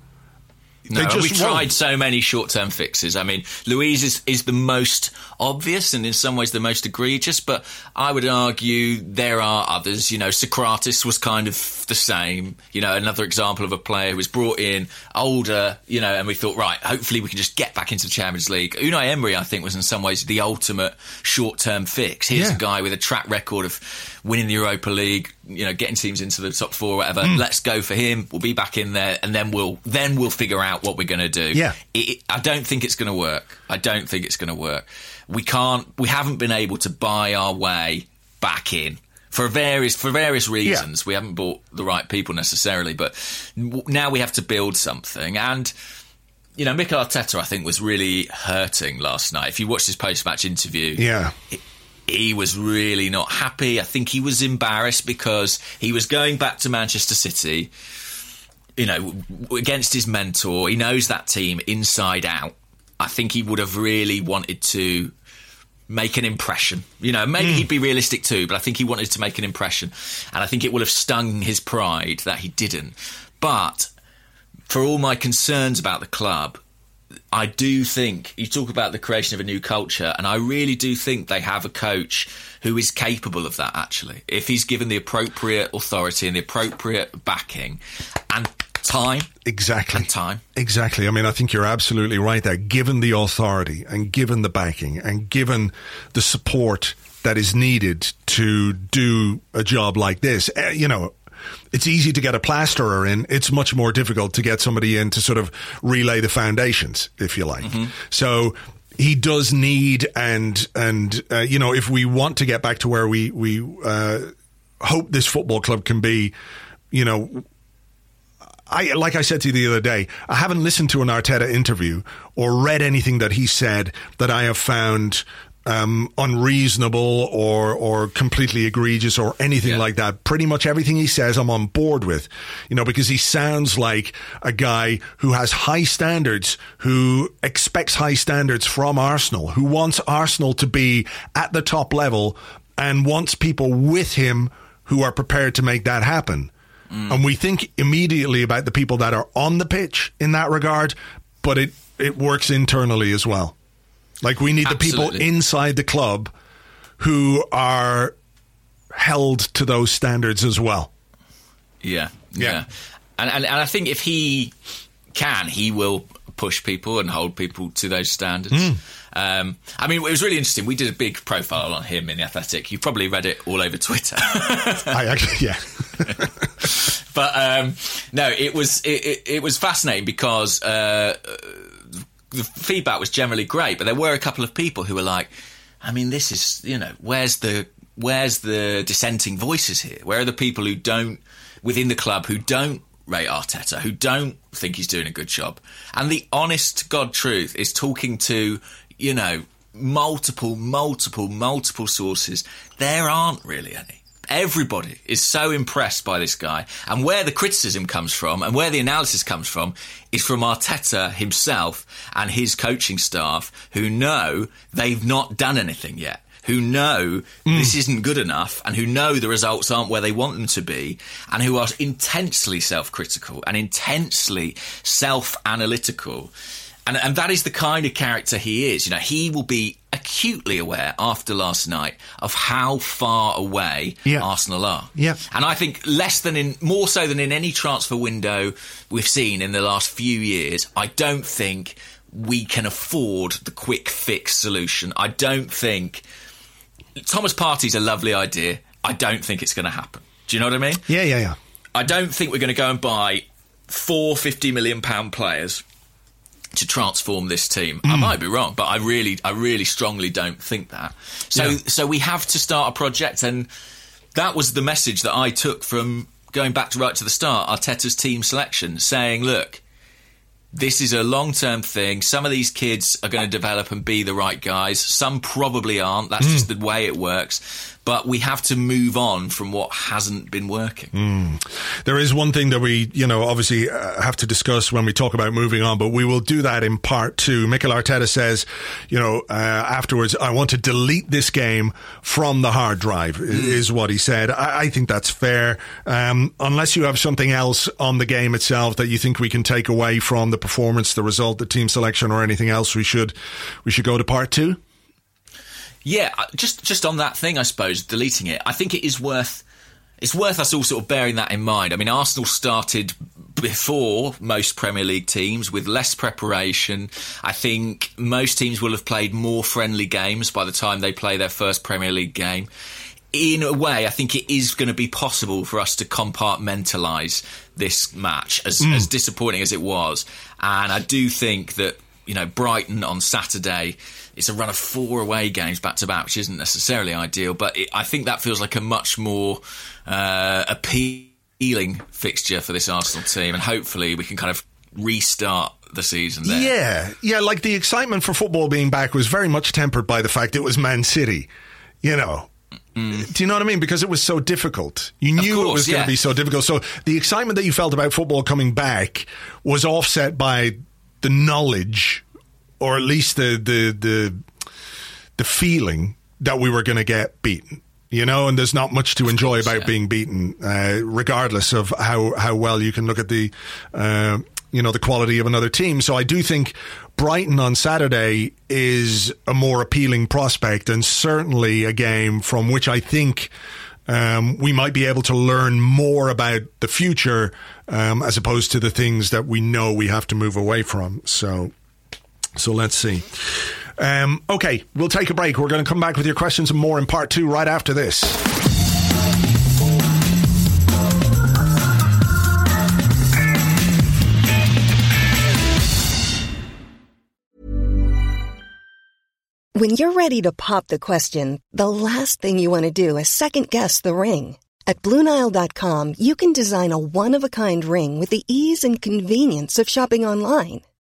No, They just we've won't. tried so many short-term fixes. I mean, Luiz is, is the most obvious and in some ways the most egregious, but I would argue there are others. You know, Sokratis was kind of the same. You know, another example of a player who was brought in older, you know, and we thought, right, hopefully we can just get back into the Champions League. Unai Emery, I think, was in some ways the ultimate short-term fix. Here's Yeah. a guy with a track record of winning the Europa League, you know, getting teams into the top four, or whatever. Mm. Let's go for him. We'll be back in there, and then we'll then we'll figure out what we're going to do. Yeah. It, I don't think it's going to work. I don't think it's going to work. We can't. We haven't been able to buy our way back in. For various for various reasons, we haven't bought the right people necessarily, but now we have to build something. And you know, Mikel Arteta, I think, was really hurting last night. If you watched his post-match interview, Yeah. He was really not happy. I think he was embarrassed because he was going back to Manchester City, you know, against his mentor. He knows that team inside out. I think he would have really wanted to make an impression. You know, maybe hmm. he'd be realistic too, but I think he wanted to make an impression. And I think it will have stung his pride that he didn't. But for all my concerns about the club, I do think you talk about the creation of a new culture, and I really do think they have a coach who is capable of that. Actually, if he's given the appropriate authority and the appropriate backing and time, Exactly. And time. Exactly. I mean, I think you're absolutely right there. Given the authority and given the backing and given the support that is needed to do a job like this, eh, you know, it's easy to get a plasterer in. It's much more difficult to get somebody in to sort of relay the foundations, if you like. So he does need and and uh, you know if we want to get back to where we we uh, hope this football club can be, you know, I like I said to you the other day, I haven't listened to an Arteta interview or read anything that he said that I have found um, unreasonable or or completely egregious or anything Yeah. like that. Pretty much everything he says, I'm on board with. You know, because he sounds like a guy who has high standards, who expects high standards from Arsenal, who wants Arsenal to be at the top level, and wants people with him who are prepared to make that happen. And we think immediately about the people that are on the pitch in that regard, but it, it works internally as well. Like we need the people inside the club who are held to those standards as well. Yeah, Yeah. yeah, And, and and I think if he can, he will push people and hold people to those standards. Hmm. Um, I mean, it was really interesting. We did a big profile on him in the Athletic. You probably read it all over Twitter. I actually, yeah. but um, no, it was it, it, it was fascinating because uh, the feedback was generally great, but there were a couple of people who were like, "I mean, this is you know, where's the where's the dissenting voices here? Where are the people who don't within the club who don't rate Arteta, who don't think he's doing a good job?" And the honest God truth is talking to you know multiple, multiple, multiple sources. There aren't really any. Everybody is so impressed by this guy. And where the criticism comes from and where the analysis comes from is from Arteta himself and his coaching staff who know they've not done anything yet. Who know hmm. this isn't good enough and who know the results aren't where they want them to be and who are intensely self critical and intensely self analytical. And, and that is the kind of character he is. You know, he will be acutely aware after last night of how far away Yeah. Arsenal are. Yeah. And I think less than in, more so than in any transfer window we've seen in the last few years, I don't think we can afford the quick fix solution. I don't think Thomas Partey's a lovely idea. I don't think it's going to happen. Do you know what I mean? Yeah, yeah, yeah. I don't think we're going to go and buy four fifty million pound players to transform this team. I hmm. might be wrong, but I really, I really strongly don't think that. So, Yeah. so we have to start a project, and that was the message that I took from going back to right to the start. Arteta's team selection, saying, "Look, this is a long term thing. Some of these kids are going to develop and be the right guys. Some probably aren't. That's hmm. just the way it works. But we have to move on from what hasn't been working. Mm. There is one thing that we, you know, obviously uh, have to discuss when we talk about moving on, but we will do that in part two. Mikel Arteta says, you know, uh, afterwards, I want to delete this game from the hard drive, mm. is what he said. I, I think that's fair. Um, unless you have something else on the game itself that you think we can take away from the performance, the result, the team selection, or anything else, we should we should go to part two. Yeah, uh, just just on that thing, I suppose deleting it. I think it is worth it's worth us all sort of bearing that in mind. I mean, Arsenal started before most Premier League teams with less preparation. I think most teams will have played more friendly games by the time they play their first Premier League game. In a way, I think it is going to be possible for us to compartmentalise this match, as, mm. as disappointing as it was. And I do think that, you know, Brighton on Saturday it's a run of four away games back to back, which isn't necessarily ideal. But it, I think that feels like a much more uh, appealing fixture for this Arsenal team, and hopefully we can kind of restart the season there. Yeah, yeah. Like the excitement for football being back was very much tempered by the fact it was Man City. You know, Mm. Do you know what I mean? Because it was so difficult. You knew course, it was going to be so difficult. So the excitement that you felt about football coming back was offset by the knowledge or at least the the the the feeling that we were going to get beaten. You know, and there's not much to enjoy course, about yeah. being beaten, uh, regardless of how how well you can look at the. Uh, you know the quality of another team. So I do think Brighton on Saturday is a more appealing prospect, and certainly a game from which I think um, we might be able to learn more about the future, um, as opposed to the things that we know we have to move away from. So so let's see. Um, okay, we'll take a break. We're going to come back with your questions and more in part two right after this. When you're ready to pop the question, the last thing you want to do is second guess the ring. At Bluenile.com, you can design a one of a kind ring with the ease and convenience of shopping online.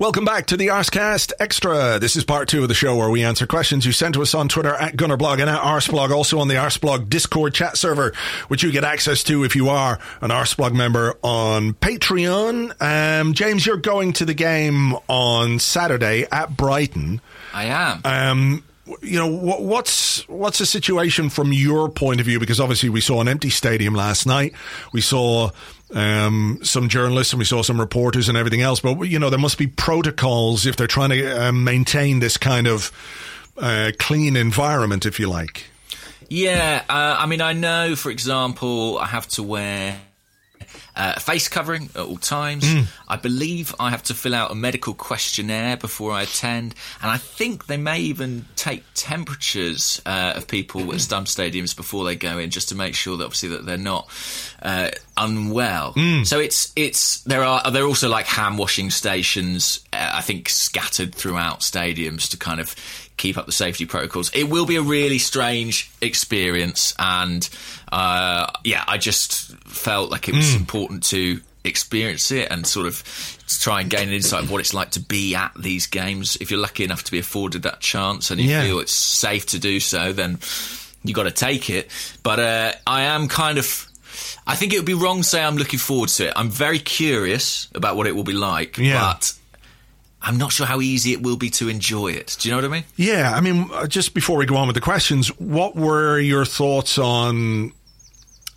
Welcome back to the Arsecast Extra. This is part two of the show where we answer questions you sent to us on Twitter at Gunnerblog and at Arseblog, also on the Arseblog Discord chat server, which you get access to if you are an Arseblog member on Patreon. Um, James, you're going to the game on Saturday at Brighton. I am. Um, you know what's what's the situation from your point of view? Because obviously we saw an empty stadium last night. We saw um, some journalists and we saw some reporters and everything else. But you know, there must be protocols if they're trying to uh, maintain this kind of uh, clean environment, if you like. Yeah, uh, I mean, I know, for example, I have to wear uh, face covering at all times. Mm. I believe I have to fill out a medical questionnaire before I attend, and I think they may even take temperatures uh, of people at some stadiums before they go in, just to make sure that obviously that they're not uh, unwell. Mm. So it's it's there are there are also like hand washing stations, uh, I think scattered throughout stadiums to kind of keep up the safety protocols. It will be a really strange experience, and uh, yeah, I just felt like it was mm. important to experience it and sort of try and gain an insight of what it's like to be at these games. If you're lucky enough to be afforded that chance and you yeah. feel it's safe to do so, then you got to take it. But uh, I am kind of. I think it would be wrong to say I'm looking forward to it. I'm very curious about what it will be like, yeah. but I'm not sure how easy it will be to enjoy it. Do you know what I mean? Yeah, I mean, uh, just before we go on with the questions, what were your thoughts on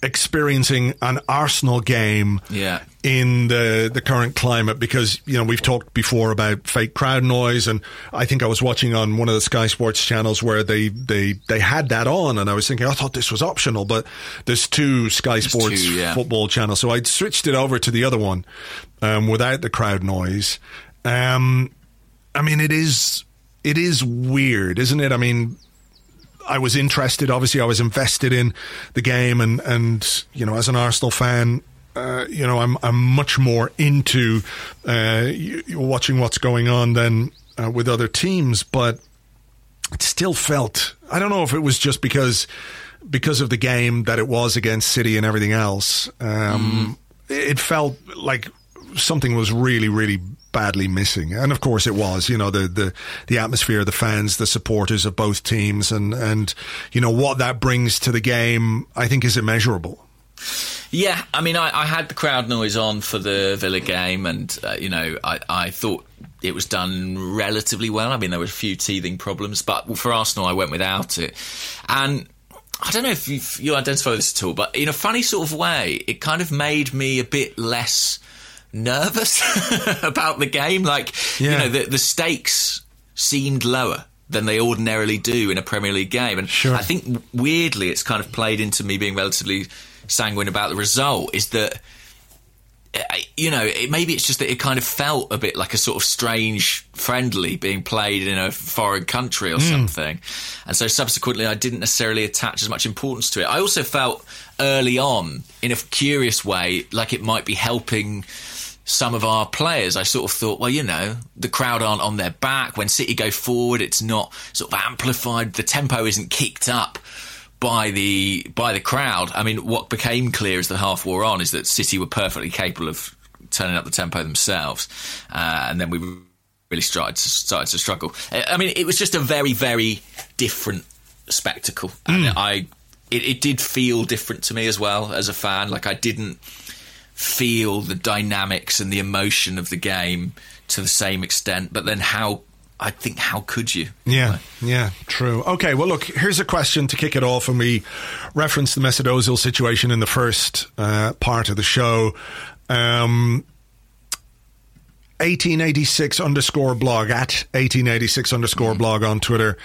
experiencing an Arsenal game Yeah. in the the current climate because you know we've talked before about fake crowd noise and I think I was watching on one of the Sky Sports channels where they they they had that on and I was thinking I thought this was optional but there's two Sky Sports two, yeah. football channels so I switched it over to the other one um, without the crowd noise um, I mean it is it is weird isn't it I mean I was interested. Obviously, I was invested in the game, and and you know, as an Arsenal fan, uh, you know, I'm I'm much more into uh, y- watching what's going on than uh, with other teams. But it still felt. I don't know if it was just because because of the game that it was against City and everything else. Um, It felt like something was really, really badly missing, and of course it was. You know, the the the atmosphere, the fans, the supporters of both teams, and and you know what that brings to the game. I think is immeasurable. Yeah, I mean, I, I had the crowd noise on for the Villa game, and uh, you know, I, I thought it was done relatively well. I mean, there were a few teething problems, but for Arsenal, I went without it, and. I don't know if you you identify this at all, but in a funny sort of way, it kind of made me a bit less nervous about the game. Like, Yeah. you know, the, the stakes seemed lower than they ordinarily do in a Premier League game. And Sure. I think weirdly, it's kind of played into me being relatively sanguine about the result. Is that uh, you know, it, maybe it's just that it kind of felt a bit like a sort of strange friendly being played in a foreign country or something. And so subsequently, I didn't necessarily attach as much importance to it. I also felt early on, in a curious way, like it might be helping some of our players. I sort of thought, well, you know, the crowd aren't on their back. When City go forward, it's not sort of amplified. The tempo isn't kicked up by the by the crowd. I mean, what became clear as the half wore on is that City were perfectly capable of turning up the tempo themselves, uh, and then we really started to, started to struggle. Uh, I mean, it was just a very very different spectacle, and I it, it did feel different to me as well as a fan. Like I didn't feel the dynamics and the emotion of the game to the same extent. But then how? I think how could you? Yeah, yeah, true. Okay, well, look, here's a question to kick it off, and we referenced the Mesut Ozil situation in the first uh, part of the show. Um, 1886 underscore blog at 1886 underscore blog on Twitter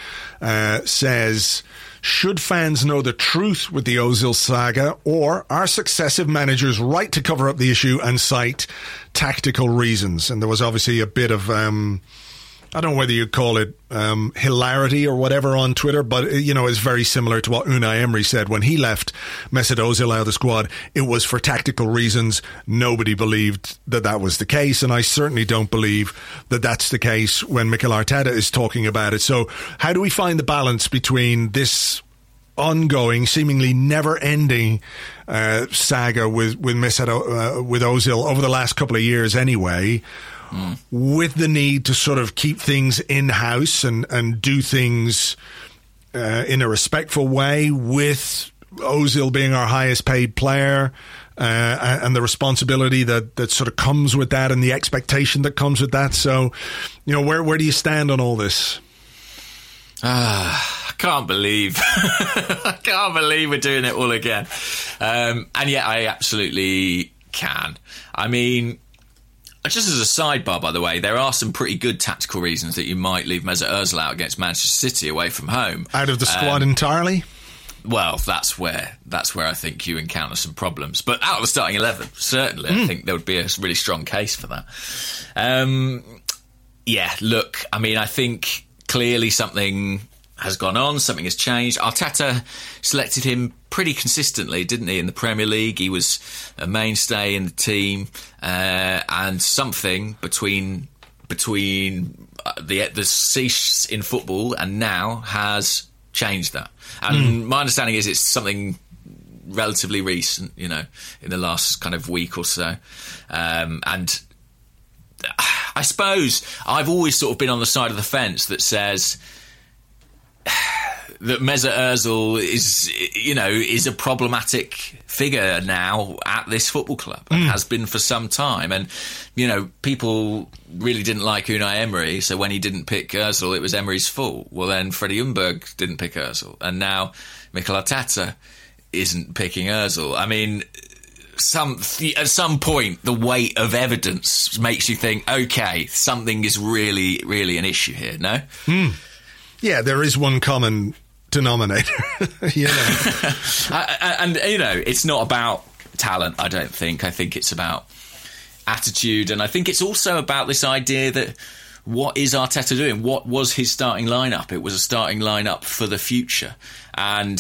uh, says, should fans know the truth with the Ozil saga, or are successive managers right to cover up the issue and cite tactical reasons? And there was obviously a bit of. Um, I don't know whether you call it um, hilarity or whatever on Twitter, but uh, you know it's very similar to what Unai Emery said when he left Mesut Ozil out of the squad. It was for tactical reasons. Nobody believed that that was the case, and I certainly don't believe that that's the case when Mikel Arteta is talking about it. So, how do we find the balance between this ongoing, seemingly never-ending uh, saga with with Mesut uh, with Ozil over the last couple of years, anyway? With the need to sort of keep things in house and, and do things uh, in a respectful way, with Ozil being our highest paid player. Uh, and the responsibility that, that sort of comes with that, and the expectation that comes with that. So, you know, where where do you stand on all this? Ah, I can't believe, I can't believe we're doing it all again. Um, and yet, I absolutely can. I mean, just as a sidebar, by the way, there are some pretty good tactical reasons that you might leave Mesut Ozil out against Manchester City away from home. Out of the squad entirely? Well, that's where that's where I think you encounter some problems. But out of the starting eleven, certainly, I think there would be a really strong case for that. Um, yeah, look, I mean, I think clearly something has gone on, something has changed. Arteta selected him pretty consistently, didn't he? In the Premier League, he was a mainstay in the team, uh, and something between between uh, the the cease in football and now has changed that. And my understanding is it's something relatively recent, you know, in the last kind of week or so, um, and. I suppose I've always sort of been on the side of the fence that says that Mesut Ozil is, you know, is a problematic figure now at this football club and hmm. has been for some time. And you know, people really didn't like Unai Emery, so when he didn't pick Ozil, it was Emery's fault. Well, then Freddie Ljungberg didn't pick Ozil, and now Mikel Arteta isn't picking Ozil. I mean. Some at some point, the weight of evidence makes you think, okay, something is really, really an issue here. No, hmm. Yeah, there is one common denominator. you know. I- and you know, it's not about talent. I don't think. I think it's about attitude, and I think it's also about this idea that what is Arteta doing? What was his starting lineup? It was a starting lineup for the future, and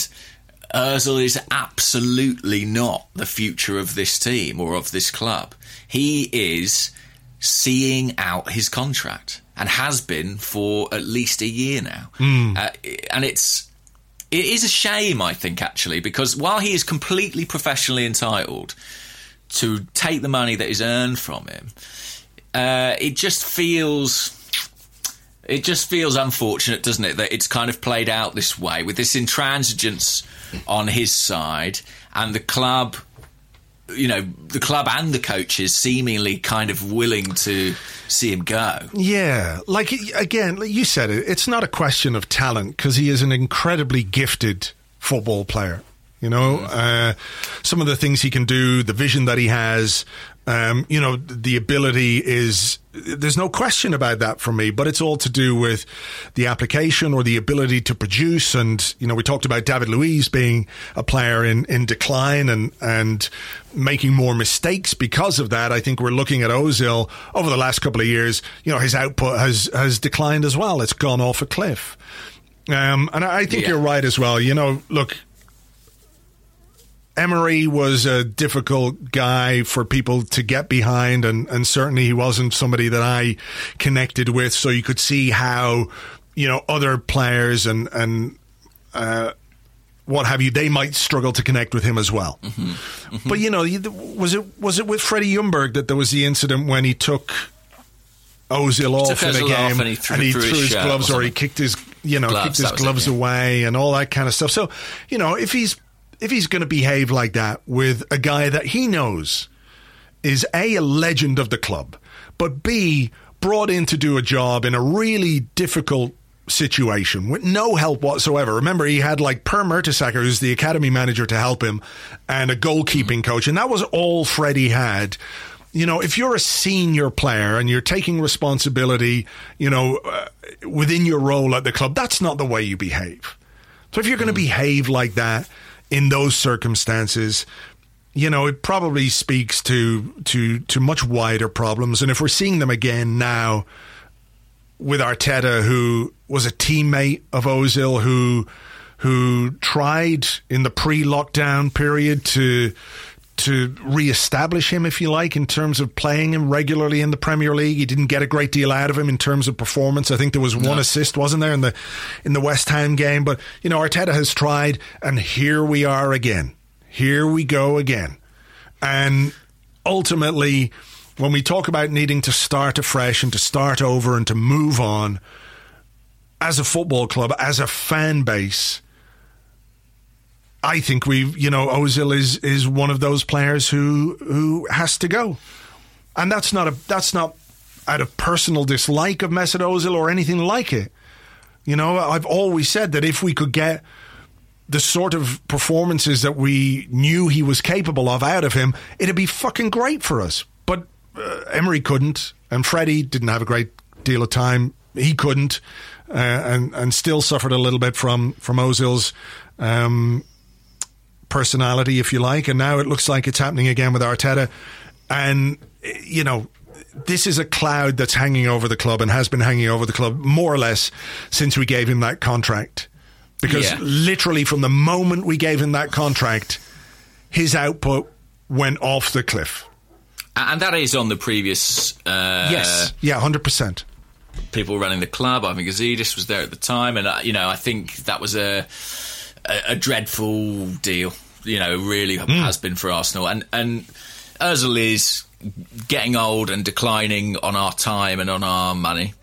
Özil is absolutely not the future of this team or of this club. He is seeing out his contract and has been for at least a year now, uh, and it's it is a shame, I think, actually, because while he is completely professionally entitled to take the money that is earned from him, uh, it just feels. It just feels unfortunate, doesn't it, that it's kind of played out this way with this intransigence on his side and the club, you know, the club and the coaches seemingly kind of willing to see him go. Yeah, like again, like you said it. It's not a question of talent because he is an incredibly gifted football player. You know, uh, some of the things he can do, the vision that he has. Um, you know, the ability is. There's no question about that for me, but it's all to do with the application or the ability to produce. And you know, we talked about David Luiz being a player in in decline and and making more mistakes because of that. I think we're looking at Ozil over the last couple of years. You know, his output has has declined as well. It's gone off a cliff. Um, and I think Yeah. you're right as well. You know, look, Emery was a difficult guy for people to get behind, and, and certainly he wasn't somebody that I connected with. So you could see how, you know, other players and and uh, what have you, they might struggle to connect with him as well. But you know, was it was it with Freddie Ljungberg that there was the incident when he took Ozil off in a game and he threw- threw his his gloves or he kicked his you know Gloves, kicked his was it, gloves yeah. away and all that kind of stuff. So you know, if he's if he's going to behave like that with a guy that he knows is a a legend of the club, but b brought in to do a job in a really difficult situation with no help whatsoever. Remember, he had like Per Mertesacker, who's the academy manager, to help him, and a goalkeeping coach, and that was all Freddie had. You know, if you're a senior player and you're taking responsibility, you know, uh, within your role at the club, that's not the way you behave. So if you're going to behave like that in those circumstances, you know, it probably speaks to to to much wider problems. And if we're seeing them again now with Arteta, who was a teammate of Ozil, who who tried in the pre-lockdown period to to re-establish him, if you like, in terms of playing him regularly in the Premier League. He didn't get a great deal out of him in terms of performance. I think there was one assist, wasn't there, in the in the West Ham game? But you know, Arteta has tried, and here we are again. Here we go again. And ultimately, when we talk about needing to start afresh and to start over and to move on, as a football club, as a fan base, I think we, you know, Ozil is is one of those players who who has to go, and that's not a that's not out of personal dislike of Mesut Ozil or anything like it. You know, I've always said that if we could get the sort of performances that we knew he was capable of out of him, it'd be fucking great for us. But uh, Emery couldn't, and Freddie didn't have a great deal of time. He couldn't, uh, and and still suffered a little bit from from Ozil's um, personality, if you like. And now it looks like it's happening again with Arteta, and you know. This is a cloud that's hanging over the club and has been hanging over the club more or less since we gave him that contract. Because Yeah. literally from the moment we gave him that contract, his output went off the cliff. And that is on the previous uh, yes. Yeah, 100%. people running the club. I think Gazidis was there at the time, and uh, you know, I think that was a a, a dreadful deal. You know, really hmm. has been for Arsenal, and and Özil is getting old and declining on our time and on our money.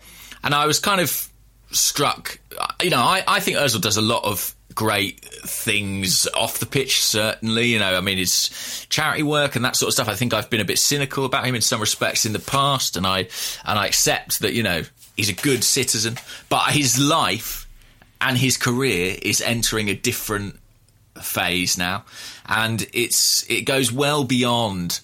And I was kind of struck. You know, I, I think Özil does a lot of great things off the pitch. Certainly, you know, I mean, his charity work and that sort of stuff. I think I've been a bit cynical about him in some respects in the past, and I and I accept that you know he's a good citizen, but his life and his career is entering a different phase now, and it's it goes well beyond.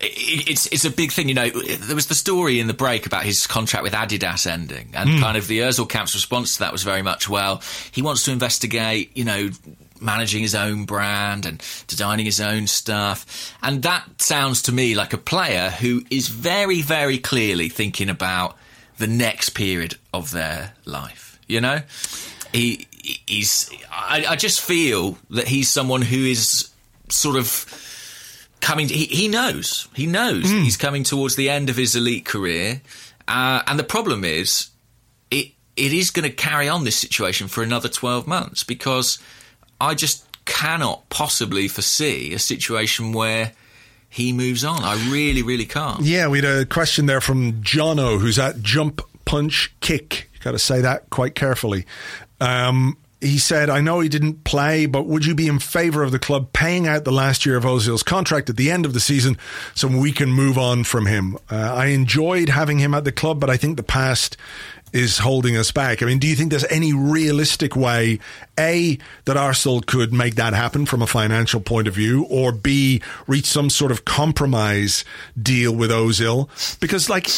it- It's it's a big thing, you know. There was the story in the break about his contract with Adidas ending, and hmm. kind of the Özil camp's response to that was very much, well, he wants to investigate, you know, managing his own brand and designing his own stuff, and that sounds to me like a player who is very, very clearly thinking about the next period of their life. You know, he he's. I, I just feel that he's someone who is sort of coming. He, he knows. He knows he's coming towards the end of his elite career, uh, and the problem is, it it is going to carry on this situation for another twelve months because I just cannot possibly foresee a situation where he moves on. I really, really can't. Yeah, we had a question there from Jono, who's at Jump Punch Kick. Got to say that quite carefully. Um, he said, I know he didn't play, but would you be in favour of the club paying out the last year of Ozil's contract at the end of the season so we can move on from him? Uh, I enjoyed having him at the club, but I think the past is holding us back. I mean, do you think there's any realistic way, A, that Arsenal could make that happen from a financial point of view, or B, reach some sort of compromise deal with Ozil? Because, like,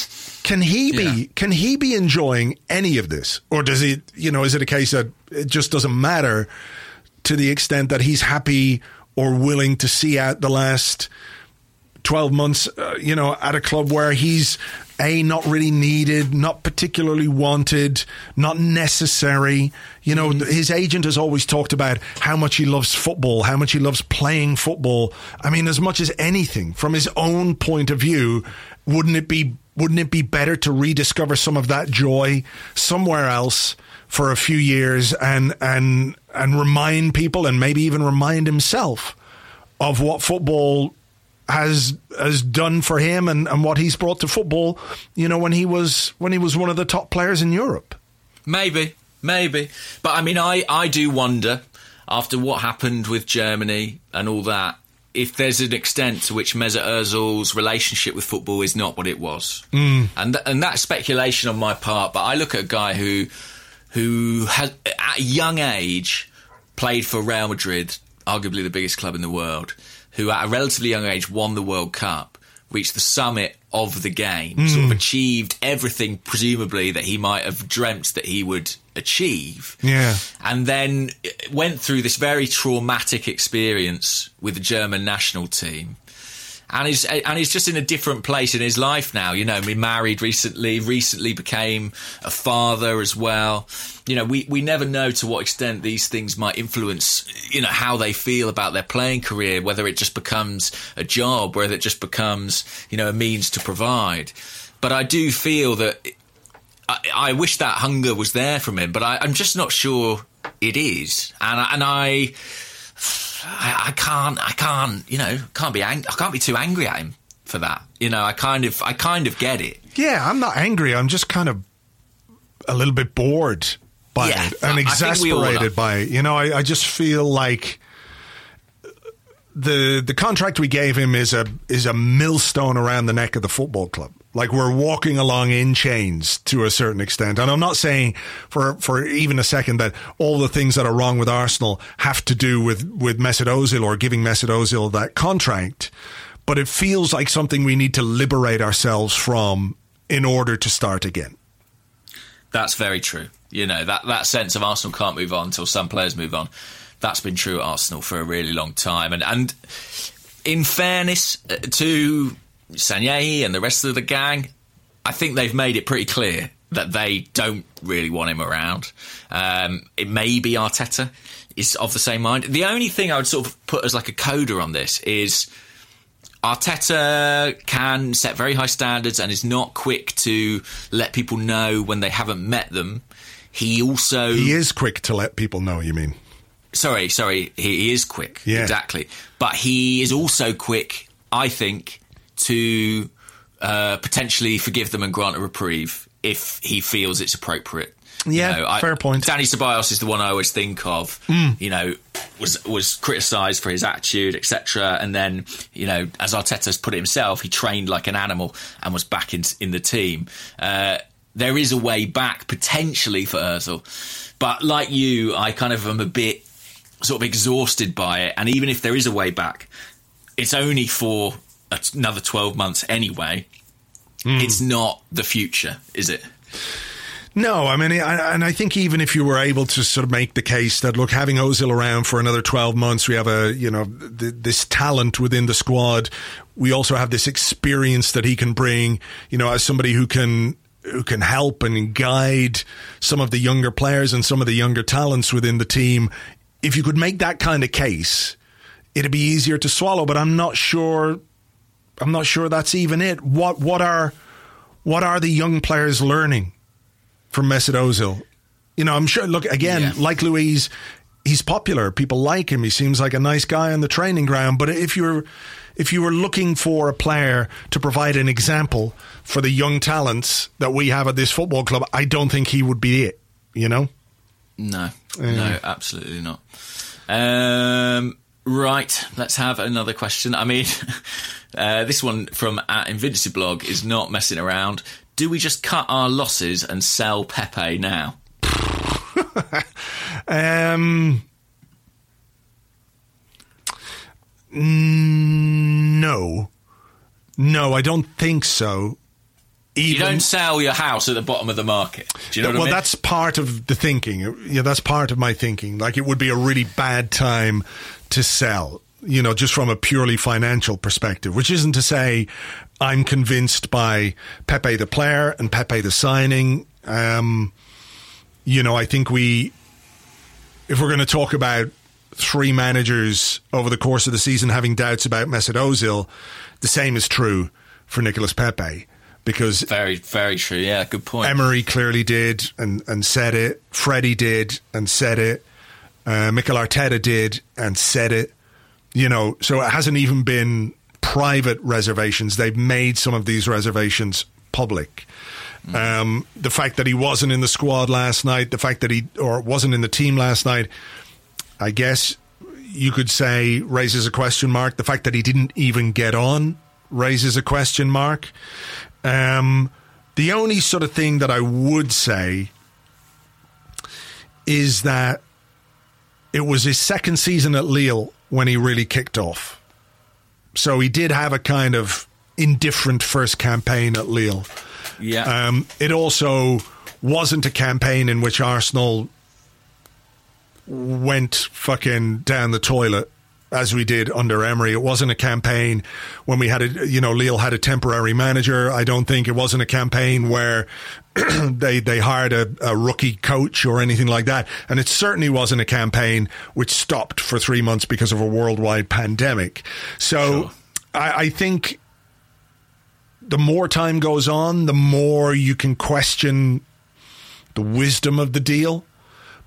can he be Yeah. can he be enjoying any of this, or does it? You know, is it a case that it just doesn't matter to the extent that he's happy or willing to see out the last 12 months, uh, you know, at a club where he's a not really needed, not particularly wanted, not necessary. You know, th- his agent has always talked about how much he loves football, how much he loves playing football. I mean, as much as anything, from his own point of view, wouldn't it be wouldn't it be better to rediscover some of that joy somewhere else for a few years and and and remind people and maybe even remind himself of what football has has done for him and, and what he's brought to football, you know, when he was when he was one of the top players in Europe. Maybe, maybe. But I mean, I, I do wonder, after what happened with Germany and all that, if there's an extent to which Mesut Ozil's relationship with football is not what it was. Mm. And, th- and that's speculation on my part, but I look at a guy who, who has, at a young age, played for Real Madrid, arguably the biggest club in the world, who at a relatively young age won the World Cup, reached the summit of the game, hmm. sort of achieved everything, presumably, that he might have dreamt that he would achieve. Yeah. And then uh, went through this very traumatic experience with the German national team. And he's and he's just in a different place in his life now. You know, he married recently, recently became a father as well. You know, we, we never know to what extent these things might influence, you know, how they feel about their playing career, whether it just becomes a job, whether it just becomes, you know, a means to provide. But I do feel that I, I wish that hunger was there from him, but I, I'm just not sure it is. And and I, I, I can't, I can't, you know, can't be, ang- I can't be too angry at him for that. You know, I kind of, I kind of get it. Yeah, I'm not angry. I'm just kind of a little bit bored by Yeah, it and I think we all are. exasperated by it. You know, I, I just feel like the the contract we gave him is a is a millstone around the neck of the football club. Like we're walking along in chains to a certain extent. And I'm not saying for for even a second that all the things that are wrong with Arsenal have to do with with Mesut Ozil or giving Mesut Ozil that contract. But it feels like something we need to liberate ourselves from in order to start again. That's very true. You know, that, that sense of Arsenal can't move on until some players move on. That's been true at Arsenal for a really long time. And, and in fairness uh, to Sanllehi and the rest of the gang, I think they've made it pretty clear that they don't really want him around. Um, it may be Arteta is of the same mind. The only thing I would sort of put as like a coda on this is Arteta can set very high standards and is not quick to let people know when they haven't met them. He also He is quick to let people know, you mean? sorry, sorry, he, he is quick. Yeah. Exactly. But he is also quick, I think, to uh, potentially forgive them and grant a reprieve if he feels it's appropriate. Yeah, You know, I- fair point. Dani Ceballos is the one I always think of. Mm. You know, was was criticised for his attitude, etc. And then, you know, as Arteta's put it himself, he trained like an animal and was back in in the team. Uh, there is a way back potentially for Özil, but like you, I kind of am a bit sort of exhausted by it. And even if there is a way back, it's only for another twelve months anyway. Mm. It's not the future, is it? No, I mean, I, and I think even if you were able to sort of make the case that look, having Ozil around for another twelve months, we have a you know th- this talent within the squad. We also have this experience that he can bring. You know, as somebody who can who can help and guide some of the younger players and some of the younger talents within the team. If you could make that kind of case, it'd be easier to swallow. But I'm not sure. I'm not sure that's even it. What what are what are the young players learning? from Mesut Ozil. You know, I'm sure. Look again, Yeah. like Luiz, he's popular. People like him. He seems like a nice guy on the training ground. But if you're if you were looking for a player to provide an example for the young talents that we have at this football club, I don't think he would be it. You know. No, no, absolutely not. Um, right, let's have another question. I mean, uh, this one from at Invincible blog is not messing around. Do we just cut our losses and sell Pepe now? Um. No, no, I don't think so. You don't sell your house at the bottom of the market. Do you know what well, I mean? that's part of the thinking. Yeah, that's part of my thinking. Like it would be a really bad time to sell, you know, just from a purely financial perspective, which isn't to say I'm convinced by Pepe the player and Pepe the signing. Um, you know, I think we, if we're going to talk about three managers over the course of the season having doubts about Mesut Ozil, the same is true for Nicolas Pepe because very, very true. Yeah, good point. Emery clearly did and, and said it. Freddie did and said it. Uh, Mikel Arteta did and said it. You know, so it hasn't even been private reservations. They've made some of these reservations public. Um, the fact that he wasn't in the squad last night, the fact that he or wasn't in the team last night, I guess you could say raises a question mark. The fact that he didn't even get on raises a question mark. Um, the only sort of thing that I would say is that it was his second season at Lille when he really kicked off. So he did have a kind of indifferent first campaign at Lille. yeah. Um, it also wasn't a campaign in which Arsenal went fucking down the toilet as we did under Emery. It wasn't a campaign when we had a, you know, Lille had a temporary manager. I don't think it wasn't a campaign where they they hired a, a rookie coach or anything like that. And it certainly wasn't a campaign which stopped for three months because of a worldwide pandemic. So Sure. I, I think the more time goes on, the more you can question the wisdom of the deal.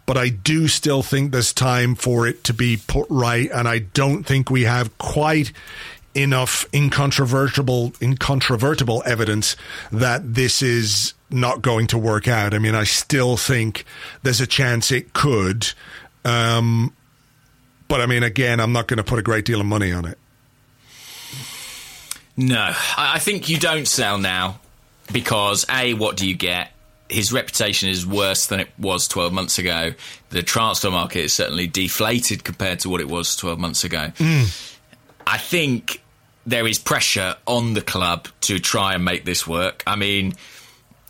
But I do still think there's time for it to be put right, and I don't think we have quite enough incontrovertible incontrovertible evidence that this is not going to work out. I mean, I still think there's a chance it could. Um, but I mean, again, I'm not going to put a great deal of money on it. No, I, I think you don't sell now because a what do you get? His reputation is worse than it was 12 months ago. The transfer market is certainly deflated compared to what it was 12 months ago. I think there is pressure on the club to try and make this work. I mean,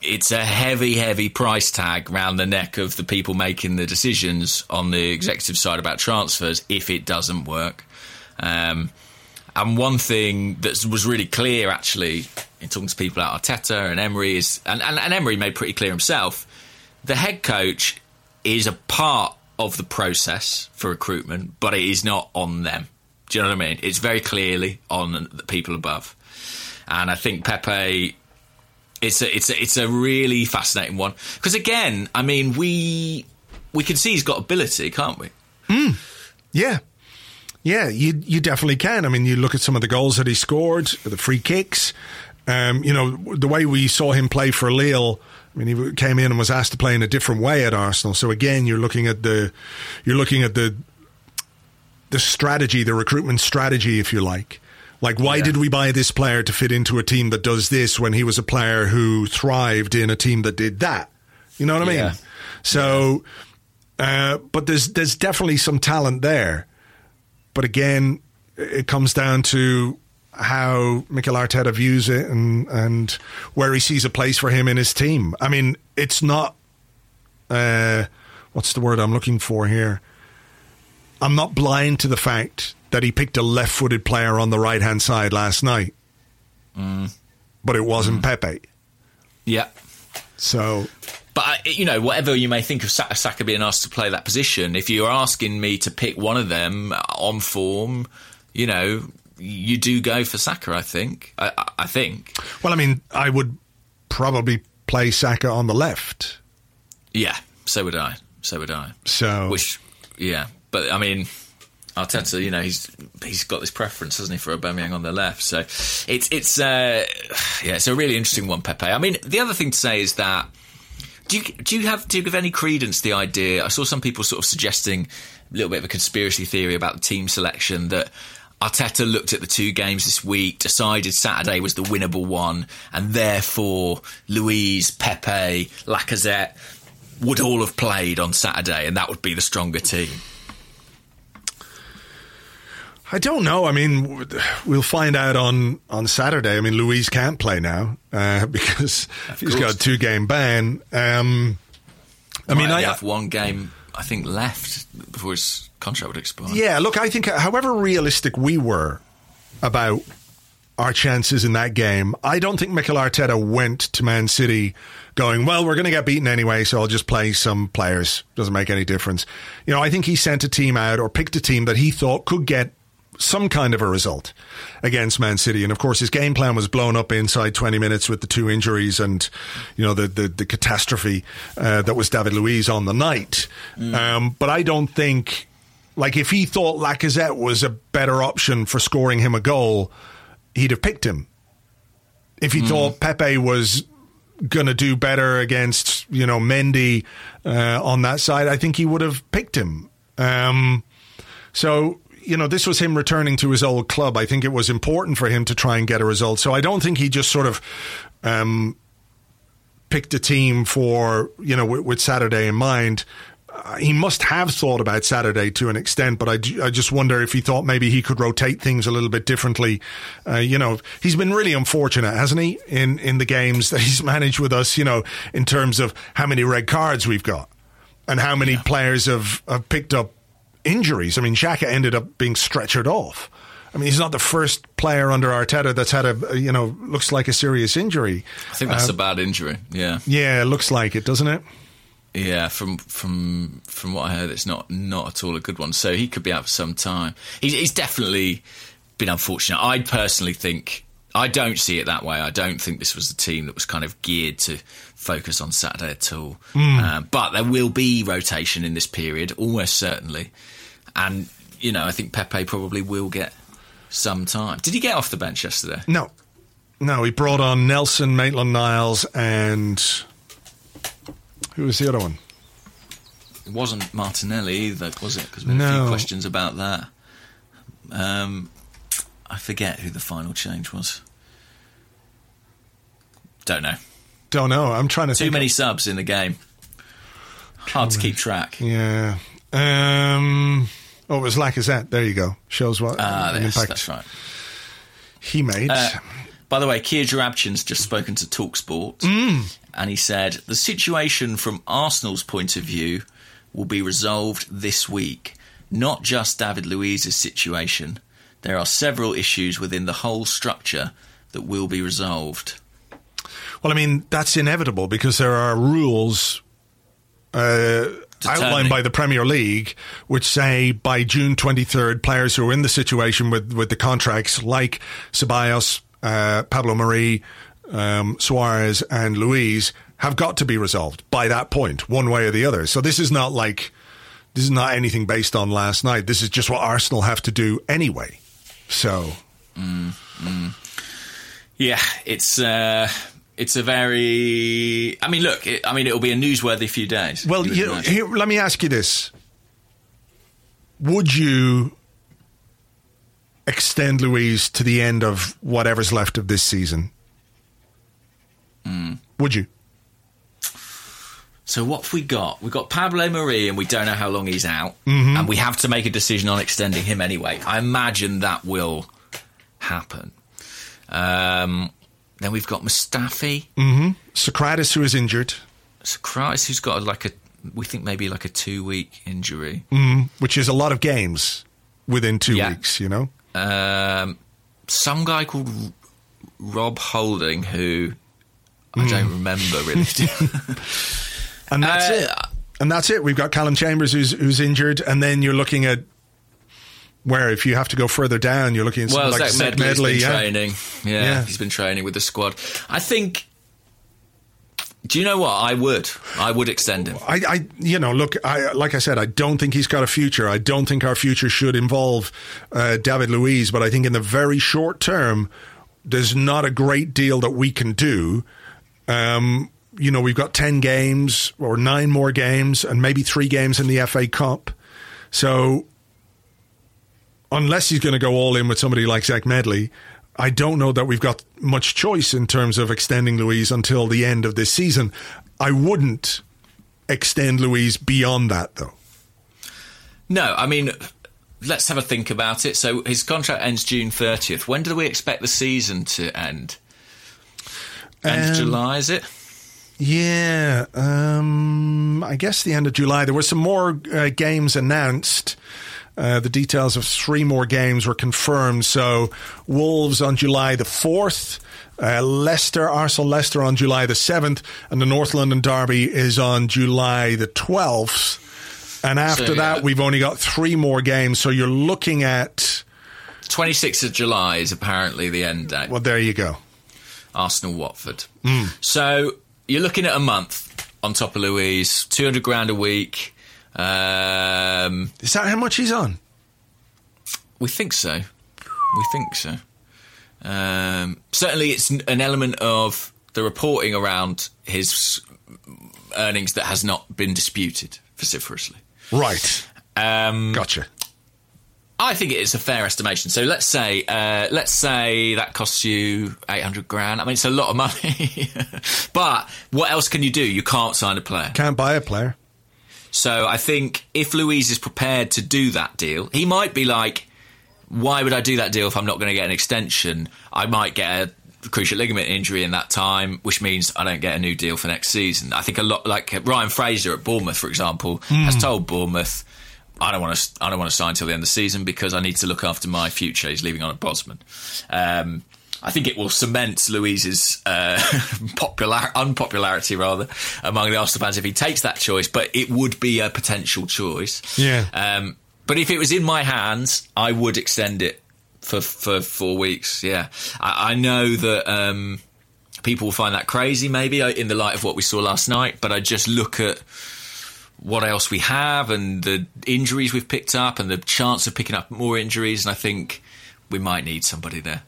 it's a heavy, heavy price tag round the neck of the people making the decisions on the executive side about transfers if it doesn't work. Um, and one thing that was really clear, actually, in talking to people at Arteta and Emery is, and, and, and Emery made pretty clear himself, the head coach is a part of the process for recruitment, but it is not on them. Do you know what I mean? It's very clearly on the people above. And I think Pepe it's a it's a, it's a really fascinating one because again, I mean, we we can see he's got ability, can't we? Hmm. Yeah. Yeah, you you definitely can. I mean, you look at some of the goals that he scored, the free kicks. Um, you know, the way we saw him play for Lille I mean, he came in and was asked to play in a different way at Arsenal. So again, you're looking at the you're looking at the the strategy, the recruitment strategy, if you like. Like, why Yeah. did we buy this player to fit into a team that does this when he was a player who thrived in a team that did that? You know what I mean? Yeah. So, uh, but there's there's definitely some talent there. But again, it comes down to how Mikel Arteta views it and and where he sees a place for him in his team. I mean, it's not uh, what's the word I'm looking for here. I'm not blind to the fact that he picked a left-footed player on the right-hand side last night, but it wasn't Pepe. Yeah. So But I- you know, whatever you may think of Saka being asked to play that position, if you're asking me to pick one of them on form, you know, you do go for Saka. I think. I, I- I think. Well, I mean, I would probably play Saka on the left. Yeah. So would I. So would I. So, Which, yeah. But I mean, Arteta, you know, he's he's got this preference, hasn't he, for Aubameyang on the left? So it's it's uh, yeah, it's a really interesting one, Pepe. I mean, the other thing to say is that do you do you have do you give any credence to the idea? I saw some people sort of suggesting a little bit of a conspiracy theory about the team selection that. Arteta looked at the two games this week, decided Saturday was the winnable one, and therefore Luiz, Pepe, Lacazette would all have played on Saturday, and that would be the stronger team. I don't know. I mean, we'll find out on, on Saturday. I mean, Luiz can't play now uh, because he's got a two game ban. Um, I mean, I, have one game, I think, left before his contract would expire. yeah, look, I think however realistic we were about our chances in that game, I don't think Mikel Arteta went to Man City going, well, we're going to get beaten anyway, so I'll just play some players. Doesn't make any difference. You know, I think he sent a team out or picked a team that he thought could get some kind of a result against Man City. And of course, his game plan was blown up inside 20 minutes with the two injuries and, you know, the, the, the catastrophe uh, that was David Luiz on the night. Um, but I don't think, like, if he thought Lacazette was a better option for scoring him a goal, he'd have picked him. If he thought Pepe was going to do better against, you know, Mendy uh, on that side, I think he would have picked him. Um, so, you know, this was him returning to his old club. I think it was important for him to try and get a result. So I don't think he just sort of um, picked a team for, you know, with, with Saturday in mind. Uh, he must have thought about Saturday to an extent, but I, I just wonder if he thought maybe he could rotate things a little bit differently. Uh, you know, he's been really unfortunate, hasn't he, in, in the games that he's managed with us, you know, in terms of how many red cards we've got and how many players have, have picked up injuries. I mean, Xhaka ended up being stretchered off. I mean, he's not the first player under Arteta that's had a, you know, looks like a serious injury. I think that's uh, a bad injury. Yeah, Yeah, it looks like it, doesn't it? yeah. From from from what I heard, it's not not at all a good one. So he could be out for some time. He's, he's definitely been unfortunate. I personally think I don't see it that way. I don't think this was a team that was kind of geared to focus on Saturday at all. Um, but there will be rotation in this period, almost certainly. And you know, I think Pepe probably will get some time. Did he get off the bench yesterday? No. No, he brought on Nelson, Maitland Niles, and who was the other one? It wasn't Martinelli either, was it? Because we had a few questions about that. Um, I forget who the final change was. Don't know. Don't know. I'm trying to Too many subs in the game. Hard to keep track. Yeah. Um. Oh, it was Lacazette. There you go. Shows what Ah, an yes, impact that's right. he made. Uh, by the way, Kia Joorabchian's just spoken to Talksport, and he said the situation from Arsenal's point of view will be resolved this week. Not just David Luiz's situation. There are several issues within the whole structure that will be resolved. well, I mean, that's inevitable because there are rules uh, outlined by the Premier League which say by June 23rd, players who are in the situation with, with the contracts, like Ceballos, uh, Pablo Mari, um, Suarez, and Luiz, have got to be resolved by that point, one way or the other. So this is not like this is not anything based on last night. This is just what Arsenal have to do anyway. So Yeah, it's uh, It's a very. I mean, look. It, I mean, it'll be a newsworthy few days. Well, you would you know, imagine. here, let me ask you this: Would you extend Luiz to the end of whatever's left of this season? Hmm. Would you? So what have we got? We've got Pablo Mari, and we don't know how long he's out, Mm-hmm. and we have to make a decision on extending him anyway. I imagine that will happen. Um, then we've got Mustafi, Sokratis, who is injured, Sokratis, who's got like a, we think maybe like a two week injury. which is a lot of games within two Yeah. weeks. You know, Um, some guy called R- Rob Holding, who I don't remember really. and that's Uh, it. And that's it. We've got Callum Chambers, who's who's injured, and then you're looking at where if you have to go further down, you're looking at well, like Zech Medley. been yeah. training. Yeah, Yeah. he's been training with the squad. I think. Do you know what? I would. I would extend him. I, I, you know, look, I, like I said, I don't think he's got a future. I don't think our future should involve uh, David Luiz, but I think in the very short term, there's not a great deal that we can do. Um, you know, we've got 10 games or nine more games and maybe three games in the FA Cup. So, unless he's going to go all in with somebody like Zech Medley, I don't know that we've got much choice in terms of extending Luiz until the end of this season. I wouldn't extend Luiz beyond that, though. No, I mean, let's have a think about it. So his contract ends June 30th. When do we expect the season to end? End Um, July, is it? Yeah, um, I guess the end of July. There were some more uh, games announced. Uh, the details of three more games were confirmed. So, Wolves on July the 4th, uh, Leicester, Arsenal Leicester on July the 7th, and the North London Derby is on July the 12th. And after So, that, we've only got three more games. So, you're looking at, 26th of July is apparently the end date. well, there you go. Arsenal Watford. Hmm. So you're looking at a month on top of Luiz, 200 grand a week. Um, Is that how much he's on? we think so. We think so. Um, certainly, it's an element of the reporting around his earnings that has not been disputed vociferously. Right. Um, Gotcha. I think it is a fair estimation. So let's say, uh, let's say that costs you eight hundred grand. I mean, it's a lot of money, but what else can you do? You can't sign a player. Can't buy a player. So I think if Luiz is prepared to do that deal, he might be like, "Why would I do that deal if I'm not going to get an extension? I might get a cruciate ligament injury in that time, which means I don't get a new deal for next season." I think a lot, like Ryan Fraser at Bournemouth, for example, has told Bournemouth. I don't want to. I don't want to sign till the end of the season because I need to look after my future. He's leaving on a Bosman. Um, I think it will cement Luiz's uh, popular unpopularity rather among the Arsenal fans if he takes that choice. But it would be a potential choice. Yeah. Um, but if it was in my hands, I would extend it for for four weeks. Yeah, I, I know that um, people will find that crazy, maybe uh, in the light of what we saw last night. But I just look at what else we have and the injuries we've picked up and the chance of picking up more injuries, and I think we might need somebody there.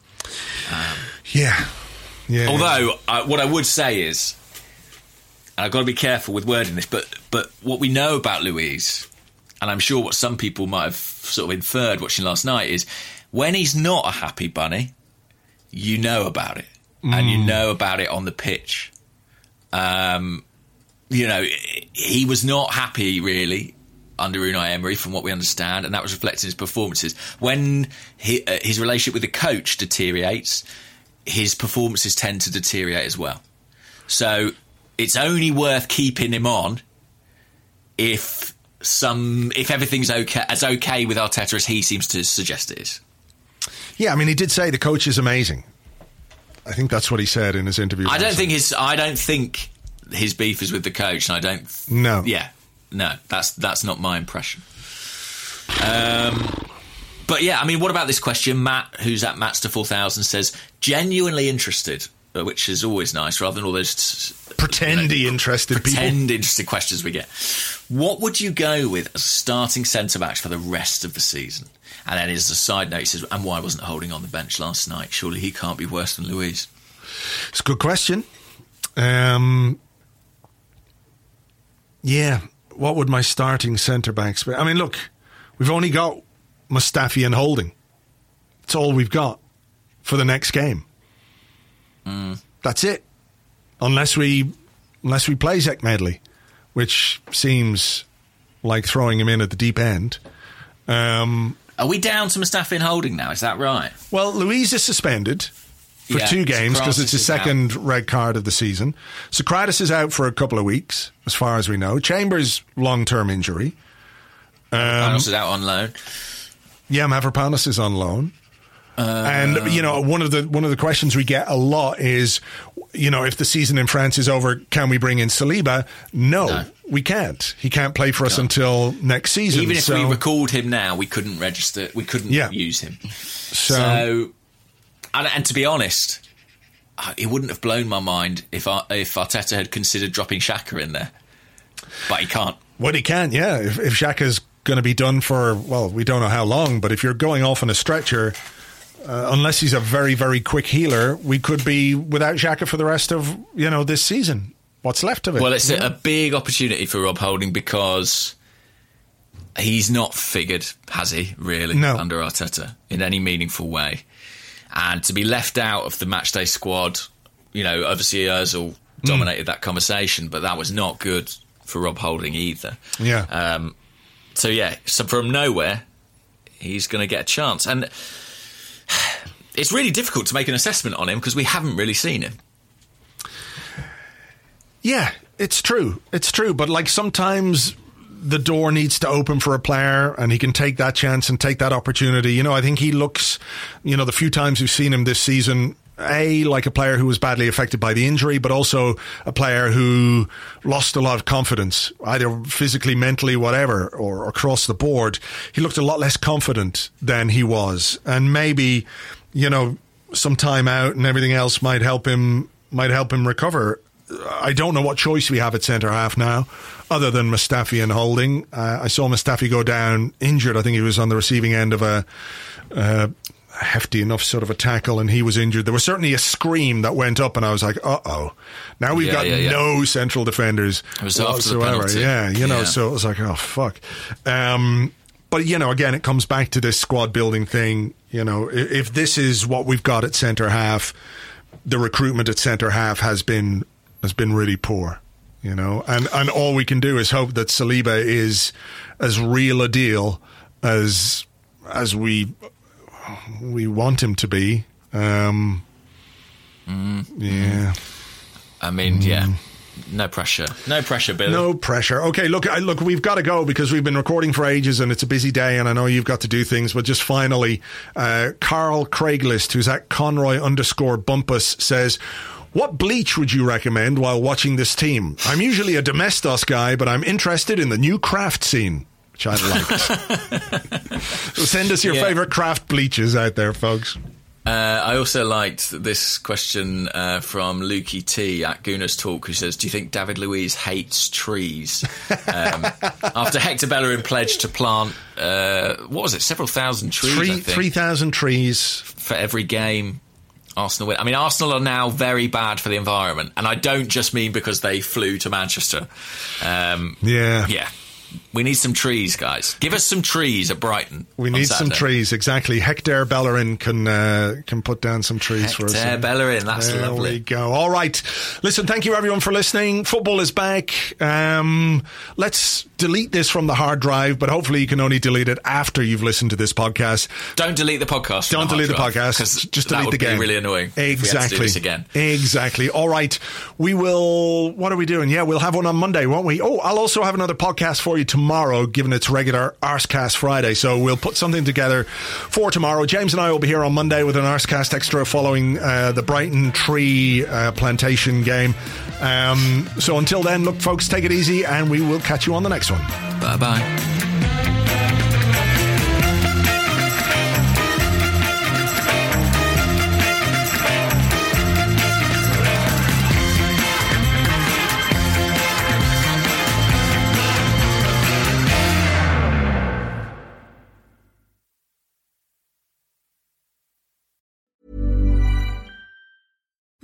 Yeah. Yeah. Although, uh, what I would say is, and I've got to be careful with wording this, but but what we know about Luiz, and I'm sure what some people might have sort of inferred watching last night is, when he's not a happy bunny, you know about it, and you know about it on the pitch. Um, you know, he was not happy really under Unai Emery, from what we understand, and that was reflected in his performances. When he, uh, his relationship with the coach deteriorates, his performances tend to deteriorate as well. So it's only worth keeping him on if some if everything's okay as okay with Arteta as he seems to suggest it is. Yeah, I mean, he did say the coach is amazing. I think that's what he said in his interview. I don't think his I don't think his beef is with the coach, and I don't. No. Yeah, no, that's that's not my impression. Um, but yeah, I mean, what about this question? Matt, who's at Mattster four thousand, says genuinely interested, uh, which is always nice, rather than all those t- Pretendy interested people. pretend interesting questions we get. What would you go with as starting centre backs for the rest of the season? And then as a side note, he says, and why wasn't holding on the bench last night? Surely he can't be worse than Luiz. It's a good question. Um, yeah, what would my starting centre backs be? I mean, look, we've only got Mustafi and Holding. It's all we've got for the next game. That's it. Unless we unless we play Zech Medley, which seems like throwing him in at the deep end. Um, Are we down to Mustafi and Holding now? Is that right? well, Luiz is suspended for Yeah, two games because it's his is out. second red card of the season. Sokratis is out for a couple of weeks, as far as we know. Chambers long term injury. Um, Panos is out on loan. Yeah, Mavropanos is on loan. and you know, one of the one of the questions we get a lot is, you know, if the season in France is over, can we bring in Saliba? No, No. we can't. He can't play for us until next season. Even if so, we recalled him now, we couldn't register. We couldn't Yeah. use him. so, So, and, and to be honest, it wouldn't have blown my mind if if Arteta had considered dropping Xhaka in there, but he can't. Well, he can, yeah. If, if Xhaka's going to be done for, well, we don't know how long, but if you're going off on a stretcher, uh, unless he's a very, very quick healer, we could be without Xhaka for the rest of, you know, this season. What's left of it? Well, it's a, a big opportunity for Rob Holding because he's not figured, has he, really, No. under Arteta in any meaningful way. And to be left out of the matchday squad, you know, obviously Ozil dominated that conversation, but that was not good for Rob Holding either. Yeah. Um, so, yeah, so from nowhere, he's going to get a chance. And it's really difficult to make an assessment on him because we haven't really seen him. Yeah, it's true. It's true. But like sometimes the door needs to open for a player and he can take that chance and take that opportunity. You know, I think he looks, you know, the few times we've seen him this season, A, like a player who was badly affected by the injury, but also a player who lost a lot of confidence, either physically, mentally, whatever, or across the board. He looked a lot less confident than he was. And maybe, you know, some time out and everything else might help him, might help him recover. I don't know what choice we have at centre half now, other than Mustafi and Holding. Uh, I saw Mustafi go down injured. I think he was on the receiving end of a uh, hefty enough sort of a tackle, and he was injured. There was certainly a scream that went up, and I was like, "Uh oh!" Now we've Yeah, got yeah, yeah. no central defenders It was after the whatsoever. Yeah, you know. So it was like, "Oh fuck." Um, but you know, again, it comes back to this squad building thing. You know, if this is what we've got at centre half, the recruitment at centre half has been has been really poor. You know, and and all we can do is hope that Saliba is as real a deal as as we we want him to be. Um, Yeah. I mean, yeah, no pressure. No pressure, Billy. No pressure. Okay, look, I, look, we've got to go because we've been recording for ages and it's a busy day, and I know you've got to do things. But just finally, uh, Carl Craiglist, who's at Conroy underscore Bumpus, says. What bleach would you recommend while watching this team? I'm usually a Domestos guy, but I'm interested in the new craft scene, which I liked. so send us your Yeah. favorite craft bleaches out there, folks. Uh, I also liked this question uh, from Lukey T at Gooners Talk, who says, "Do you think David Luiz hates trees?" Um, after Hector Bellerin pledged to plant, uh, what was it, several thousand trees, Three three thousand trees. for every game. Arsenal win. I mean, Arsenal are now very bad for the environment, and I don't just mean because they flew to Manchester. Um, Yeah. yeah, we need some trees, guys. Give us some trees at Brighton. We need some trees, exactly. Hector Bellerin can uh, can put down some trees for us. Hector Bellerin, that's there lovely. we go. All right. Listen, thank you everyone for listening. Football is back. Um, let's delete this from the hard drive, but hopefully you can only delete it after you've listened to this podcast. Don't delete the podcast. Don't hard delete the drive, podcast. 'cause Just delete the game. Be really annoying. Exactly. If we had to do this again. Exactly. All right. We will. What are we doing? Yeah, we'll have one on Monday, won't we? Oh, I'll also have another podcast for you tomorrow, given it's regular Arscast Friday. So we'll put something together for tomorrow. James and I will be here on Monday with an Arscast extra following uh, the Brighton Tree uh, Plantation game. Um, so until then, look, folks, take it easy, and we will catch you on the next one. Bye bye.